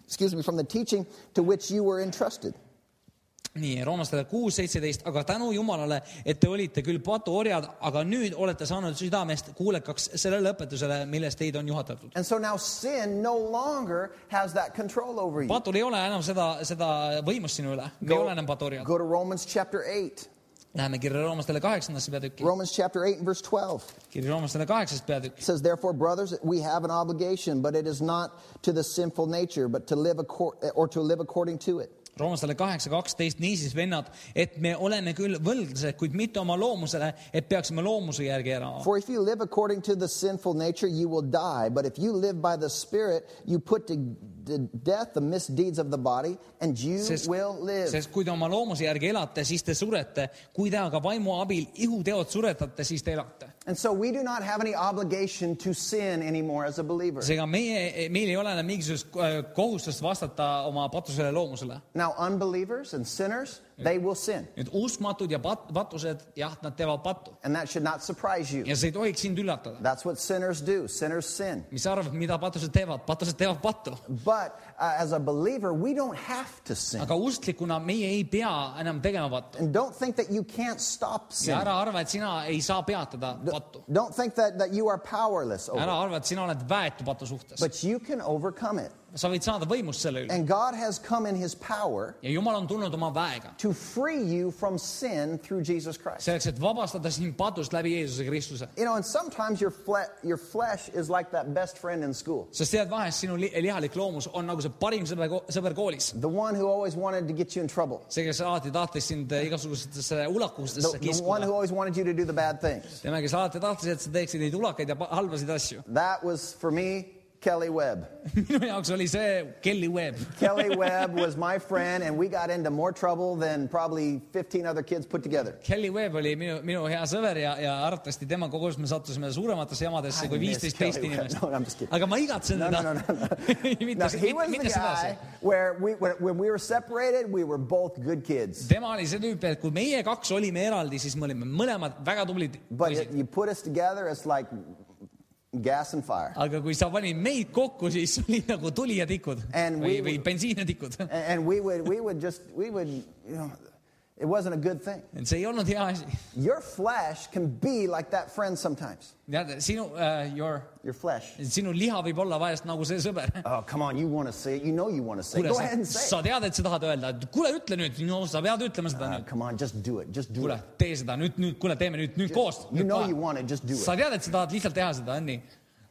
excuse me, from the teaching to which you were entrusted. nii, roomlastele kuus, seitseteist, aga tänu Jumalale, et te olite küll patuorjad, aga nüüd olete saanud südamest kuulekaks sellele õpetusele, millest teid on juhatatud. And so now sin no longer has that control over you. patul ei ole enam seda, seda võimust sinu üle, me ei ole enam patuorjad. Romans chapter 8. Läheme kirja roomlastele kaheksandasse peatükki, Romans chapter 8 and verse 12. kiri roomlastele kaheksas peatükk. Says, Therefore, brothers, we have an obligation, but it is not to the sinful nature, but to live or to live according to it. Roomlastele kaheksa kaksteist, niisiis vennad, et me oleme küll võlglased, kuid mitte oma loomusele, et peaksime loomuse järgi elama. For if you live according to the sinful nature, you will die. But if you live by the Spirit, you put to, death the misdeeds of the body, and you Sest- will live. sest kui te oma loomuse järgi elate, siis te surete. kui te aga vaimu abil ihuteod suretate, siis te elate. And so we do not have any obligation to sin anymore as a believer. seega meie, meil ei ole enam mingisugust äh, kohustust vastata oma patusele loomusele. Now, unbelievers and sinners, they will sin. nüüd uskmatud ja pat-, patused, jah, nad teevad pattu And that should not surprise you. ja see ei tohiks sind üllatada. That's what sinners do. Sinners sin. mis sa arvad, mida patused teevad? patused teevad pattu. But uh, as a believer, we don't have to sin. aga usklikuna meie ei pea enam tegema pattu. And don't think that you can't stop ja sin. ära arva, et sina ei saa peatada pattu. Don't think that, that you are powerless over ära it. arva, et sina oled väetu patu suhtes. But you can overcome it. Sa võid saada võimust selle üle And God has come in his power ja Jumal on tulnud oma väega to free you from sin through Jesus Christ. selleks, et vabastada sind patust läbi Jeesuse Kristuse. You know, and sometimes your, fle- your flesh is like that best friend in school. sest tead, vahest sinu li- lihalik loomus on nagu see parim sõber, sõber koolis. The one who always wanted to get you in trouble. see, kes alati tahtis sind igasugustesse The, ulakustesse the one kiskuda who. always wanted you to do the bad things. tema, kes alati tahtis, et sa teeksid neid ulakaid ja pa- halbasid asju. That was, for me, Kelly Webb. minu jaoks oli see Kelly Webb. Kelly Webb was my friend, and we got into more trouble than probably 15 other kids put together. Kelly Webb oli minu, minu hea sõber ja, ja arvatavasti temaga koos me sattusime suurematesse jamadesse I kui miss viisteist, Kelly teist Webb. inimest No, I'm just kidding. aga ma igatsen No, no, teda no, no, no. mitte No, he was mitte the sedasi guy where we, when, when we were separated, we were both good kids. tema oli see tüüp, et kui meie kaks olime eraldi, siis me olime mõlemad väga tublid But poisid. you put us together, it's like gas and fire. aga kui sa panid meid kokku, siis oli nagu tuli ja tikud And või we-, või bensiin ja tikud. And we would, we would just, we would, you know, it wasn't a good thing. et see ei olnud hea asi. Your flesh can be like that friend sometimes. tead, sinu uh,, your, Your flesh. sinu liha võib olla vahest nagu see sõber. Oh, come on, you want to say it. You know you want to say it. kuule, Go ahead and sa, say sa it. tead, et sa tahad öelda, et kuule, ütle nüüd, no sa pead ütlema seda Uh, nüüd. come on, just do it. Just do kuule it., tee seda nüüd, nüüd, kuule, teeme nüüd, nüüd koos. You know you want it, just do sa it. tead, et sa tahad lihtsalt teha seda, on nii?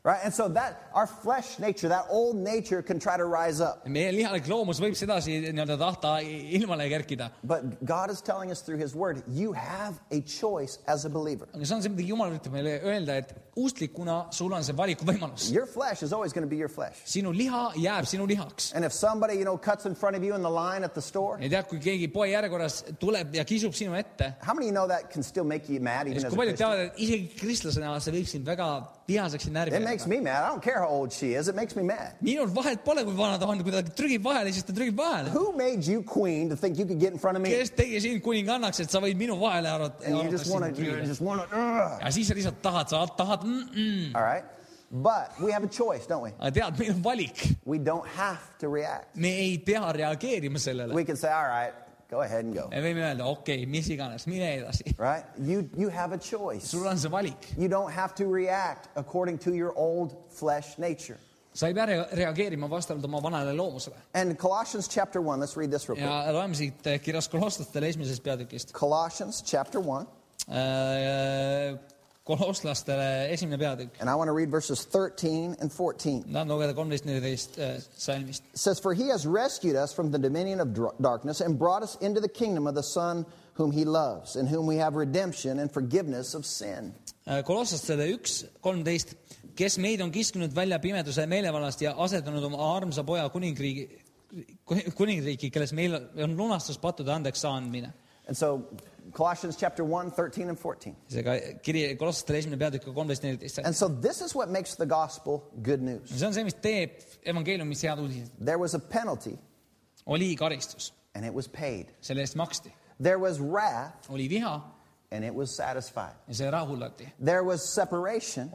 Right? And so that, our flesh nature, that old nature can try to rise up. meie lihalik loomus võib sedasi nii-öelda tahta ilmale kerkida. But God is telling us through His Word, you have a choice as a believer. aga see on see, mida Jumal ütleb meile öelda, et usklikuna sul on see valikuvõimalus. Your flesh is always going to be your flesh. sinu liha jääb sinu lihaks. And if somebody, you know, cuts in front of you in the line at the store, ja tead, kui keegi poe järjekorras tuleb ja kisub sinu ette, how many of you know that can still make you mad even siis as a kui paljud Christian? teavad, et isegi kristlasena see võib sind väga vihaseks ja närvi It makes me mad. I don't care how old she is. It makes me mad. minul vahet pole, kui vana ta on, kui ta trügib vahele, siis ta trügib vahele. Who made you queen to think you could get in front of me? kes tegi sind kuningannaks, et sa võid minu vahele arvata, And you just want to, you arvata. just want to, ugh. ja siis sa lihtsalt tahad, sa tahad mm, -mm. all right? But we have a choice, don't we? aga tead, meil on valik, We don't have to react. me ei pea reageerima sellele. We can say, all right, go ahead and go. me võime öelda, okei okay,, mis iganes, mine edasi. Right? You, you have a choice. sul on see valik, You don't have to react according to your old flesh nature. sa ei pea rea- reageerima vastavalt oma vanale loomusele. And Colossians chapter 1, let's read this real quick. ja loeme siit eh, esimesest peatükist. Colossians chapter 1, kolosslastele esimene peatükk. and I want to read verses 13 and 14. tahan lugeda kolmteist, neliteist eh, salmist. Says, For he has rescued us from the dominion of darkness and brought us into the kingdom of the Son whom he loves, in whom we have redemption and forgiveness of sin. Äh, kolosslastele üks, kolmteist, kes meid on kiskunud välja pimeduse meelevallast ja asetanud oma armsa poja kuningriigi, kuningriiki, kelles meil on lunastus pattude andeks saandmine. And so, Colossians chapter 1, 13 and 14. seega kiri kolosslastele esimene peatükk, kolmteist, neliteist. And so, this is what makes the gospel good news. see on see, mis teeb evangeeliumis head uudised. There was a penalty, and it was paid. selle eest maksti, There was wrath, and it was satisfied. ja see rahuldati, There was separation,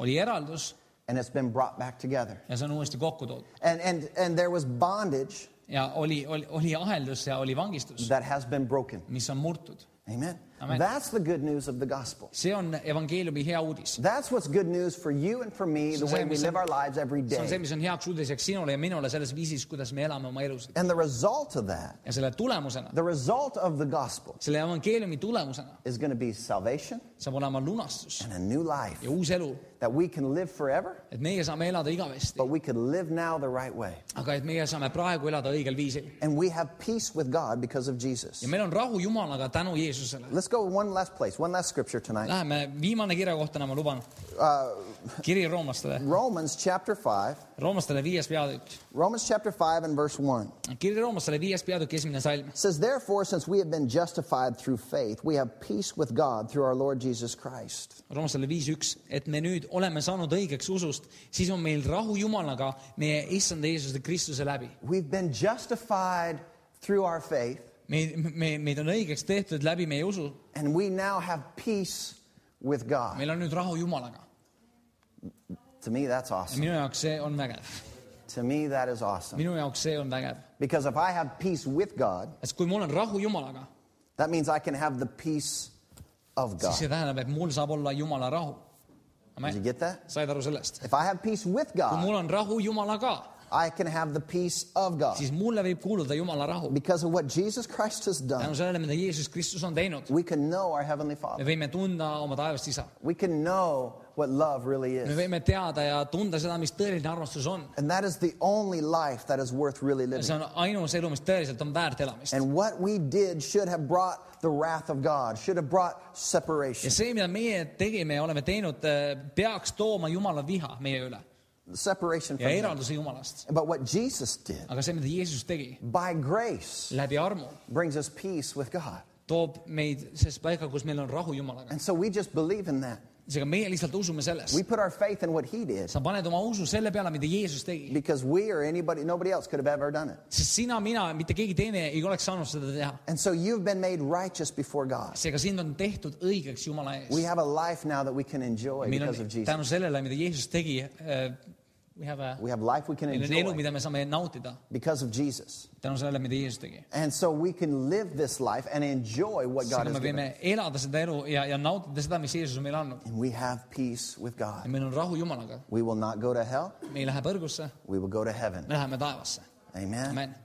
and it's been brought back together. ja see on uuesti kokku toodud And, and, and there was bondage ja oli, oli, oli aheldus ja oli vangistus, that has been broken. mis on murtud. Amen. Amen. That's the good news of the gospel. see on evangeeliumi hea uudis. That's what's good news for you and for me, the See on way see, we mis live on- our lives every see on see, day. mis on heaks uudiseks sinule ja minule selles viisis, kuidas me elame oma elusid. And the result of that, ja selle tulemusena, the result of the gospel, selle evangeeliumi tulemusena is going to be salvation saab olema lunastus and a new life ja uus elu, that we can live forever, et meie saame elada igavesti, but we can live now the right way. aga et meie saame praegu elada õigel viisil And we have peace with God because of Jesus. ja meil on rahu Jumalaga tänu Jeesusele. Let's go one last place, one last scripture tonight. Läheme viimane kirja kohta, ma luban, Uh, kiri roomlastele, Romans chapter 5. roomlastele viies peatükk, Romans chapter 5 and verse 1 kiri roomlastele viies peatükk, esimene salm. says, Therefore, since we have been justified through faith, we have peace with God through our Lord Jesus Christ. roomlastele viis üks, et me nüüd oleme saanud õigeks usust, siis on meil rahu Jumalaga meie issanda Jeesuse Kristuse läbi. We've been justified through our faith, meid, me, meid on õigeks tehtud läbi meie usu, and we now have peace with God. meil on nüüd rahu Jumalaga. To me, that's awesome. minu jaoks see on vägev, To me, that is awesome. minu jaoks see on vägev, Because if I have peace with God, sest kui mul on rahu Jumalaga, that means I can have the peace of siis God. see tähendab, et mul saab olla Jumala rahu. Did you get that? said aru sellest? If I have peace with kui God, mul on rahu Jumalaga, I can have the peace of God. siis mulle võib kuuluda Jumala rahu. Because of what Jesus Christ has tänu done, sellele, mida Jeesus Kristus on teinud, we can know our Heavenly me Father. võime tunda oma taevast isa. We can know what love really me is. võime teada ja tunda seda, mis tõeline armastus on. And that is the only life that is worth really living. see on ainus elu, mis tõeliselt on väärt elamist. And what we did should have brought the wrath of God, should have brought ja separation. see, mida meie tegime ja oleme teinud, peaks tooma Jumala viha meie üle Separation ja from Him. eralduse Jumalast. But what Jesus did aga see, mida Jeesus tegi by grace läbi armu, brings us peace with God. toob meid selles paika, kus meil on rahu Jumalaga. And so we just believe in that. seega meie lihtsalt usume selles We. put our faith in what He did sa paned oma usu selle peale, mida Jeesus tegi. because we or anybody, nobody else could have ever done it. sest sina, mina, mitte keegi teine ei oleks saanud seda teha. And so you've been made righteous before God. seega sind on tehtud õigeks Jumala We ees. have a life now that we can enjoy meil on because of Jesus. tänu sellele, mida Jeesus tegi, we have a, We have life we can meil on elu, enjoy mida me saame nautida because of Jesus. tänu sellele, mida Jeesus tegi. And so we can live this life and enjoy what God seega has me given. võime elada seda elu ja, ja nautida seda, mis Jeesus on meile andnud. And we have peace with ja God. meil on rahu Jumalaga. We will not go to hell, me ei lähe põrgusse, we will go to heaven. me läheme taevasse. Amen. amen.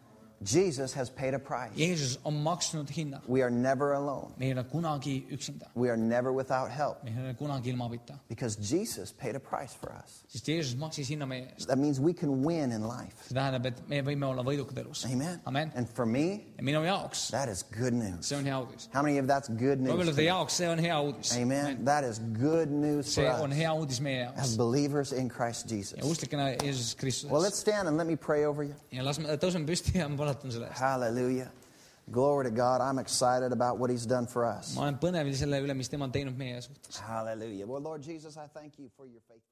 Jesus has paid a price. Jeesus on maksnud hinna. We are never alone. me ei ole kunagi üksinda, We are never without help me ei ole kunagi ilma abita, because Jesus paid a price for us. sest Jeesus maksis hinna meie eest. That means we can win in life. see tähendab, et me võime olla võidukad elus. Amen. amen. And for me, ja minu jaoks that is good news. see on hea uudis. How many of that's good news? võib-olla to teie you? jaoks see on hea uudis. Amen. That is good news for see on us hea uudis meie as believers in Christ ja Jesus. usklikena Jeesus Well, let's stand and let me pray over you. ja las me tõuseme püsti ja ma palatan selle eest. Hallelujah. Glory to God. I'm excited about what He's done for us. ma olen põnevil selle üle, mis tema on teinud meie suhtes. Hallelujah. Well, Lord Jesus, I thank you for your faithfulness.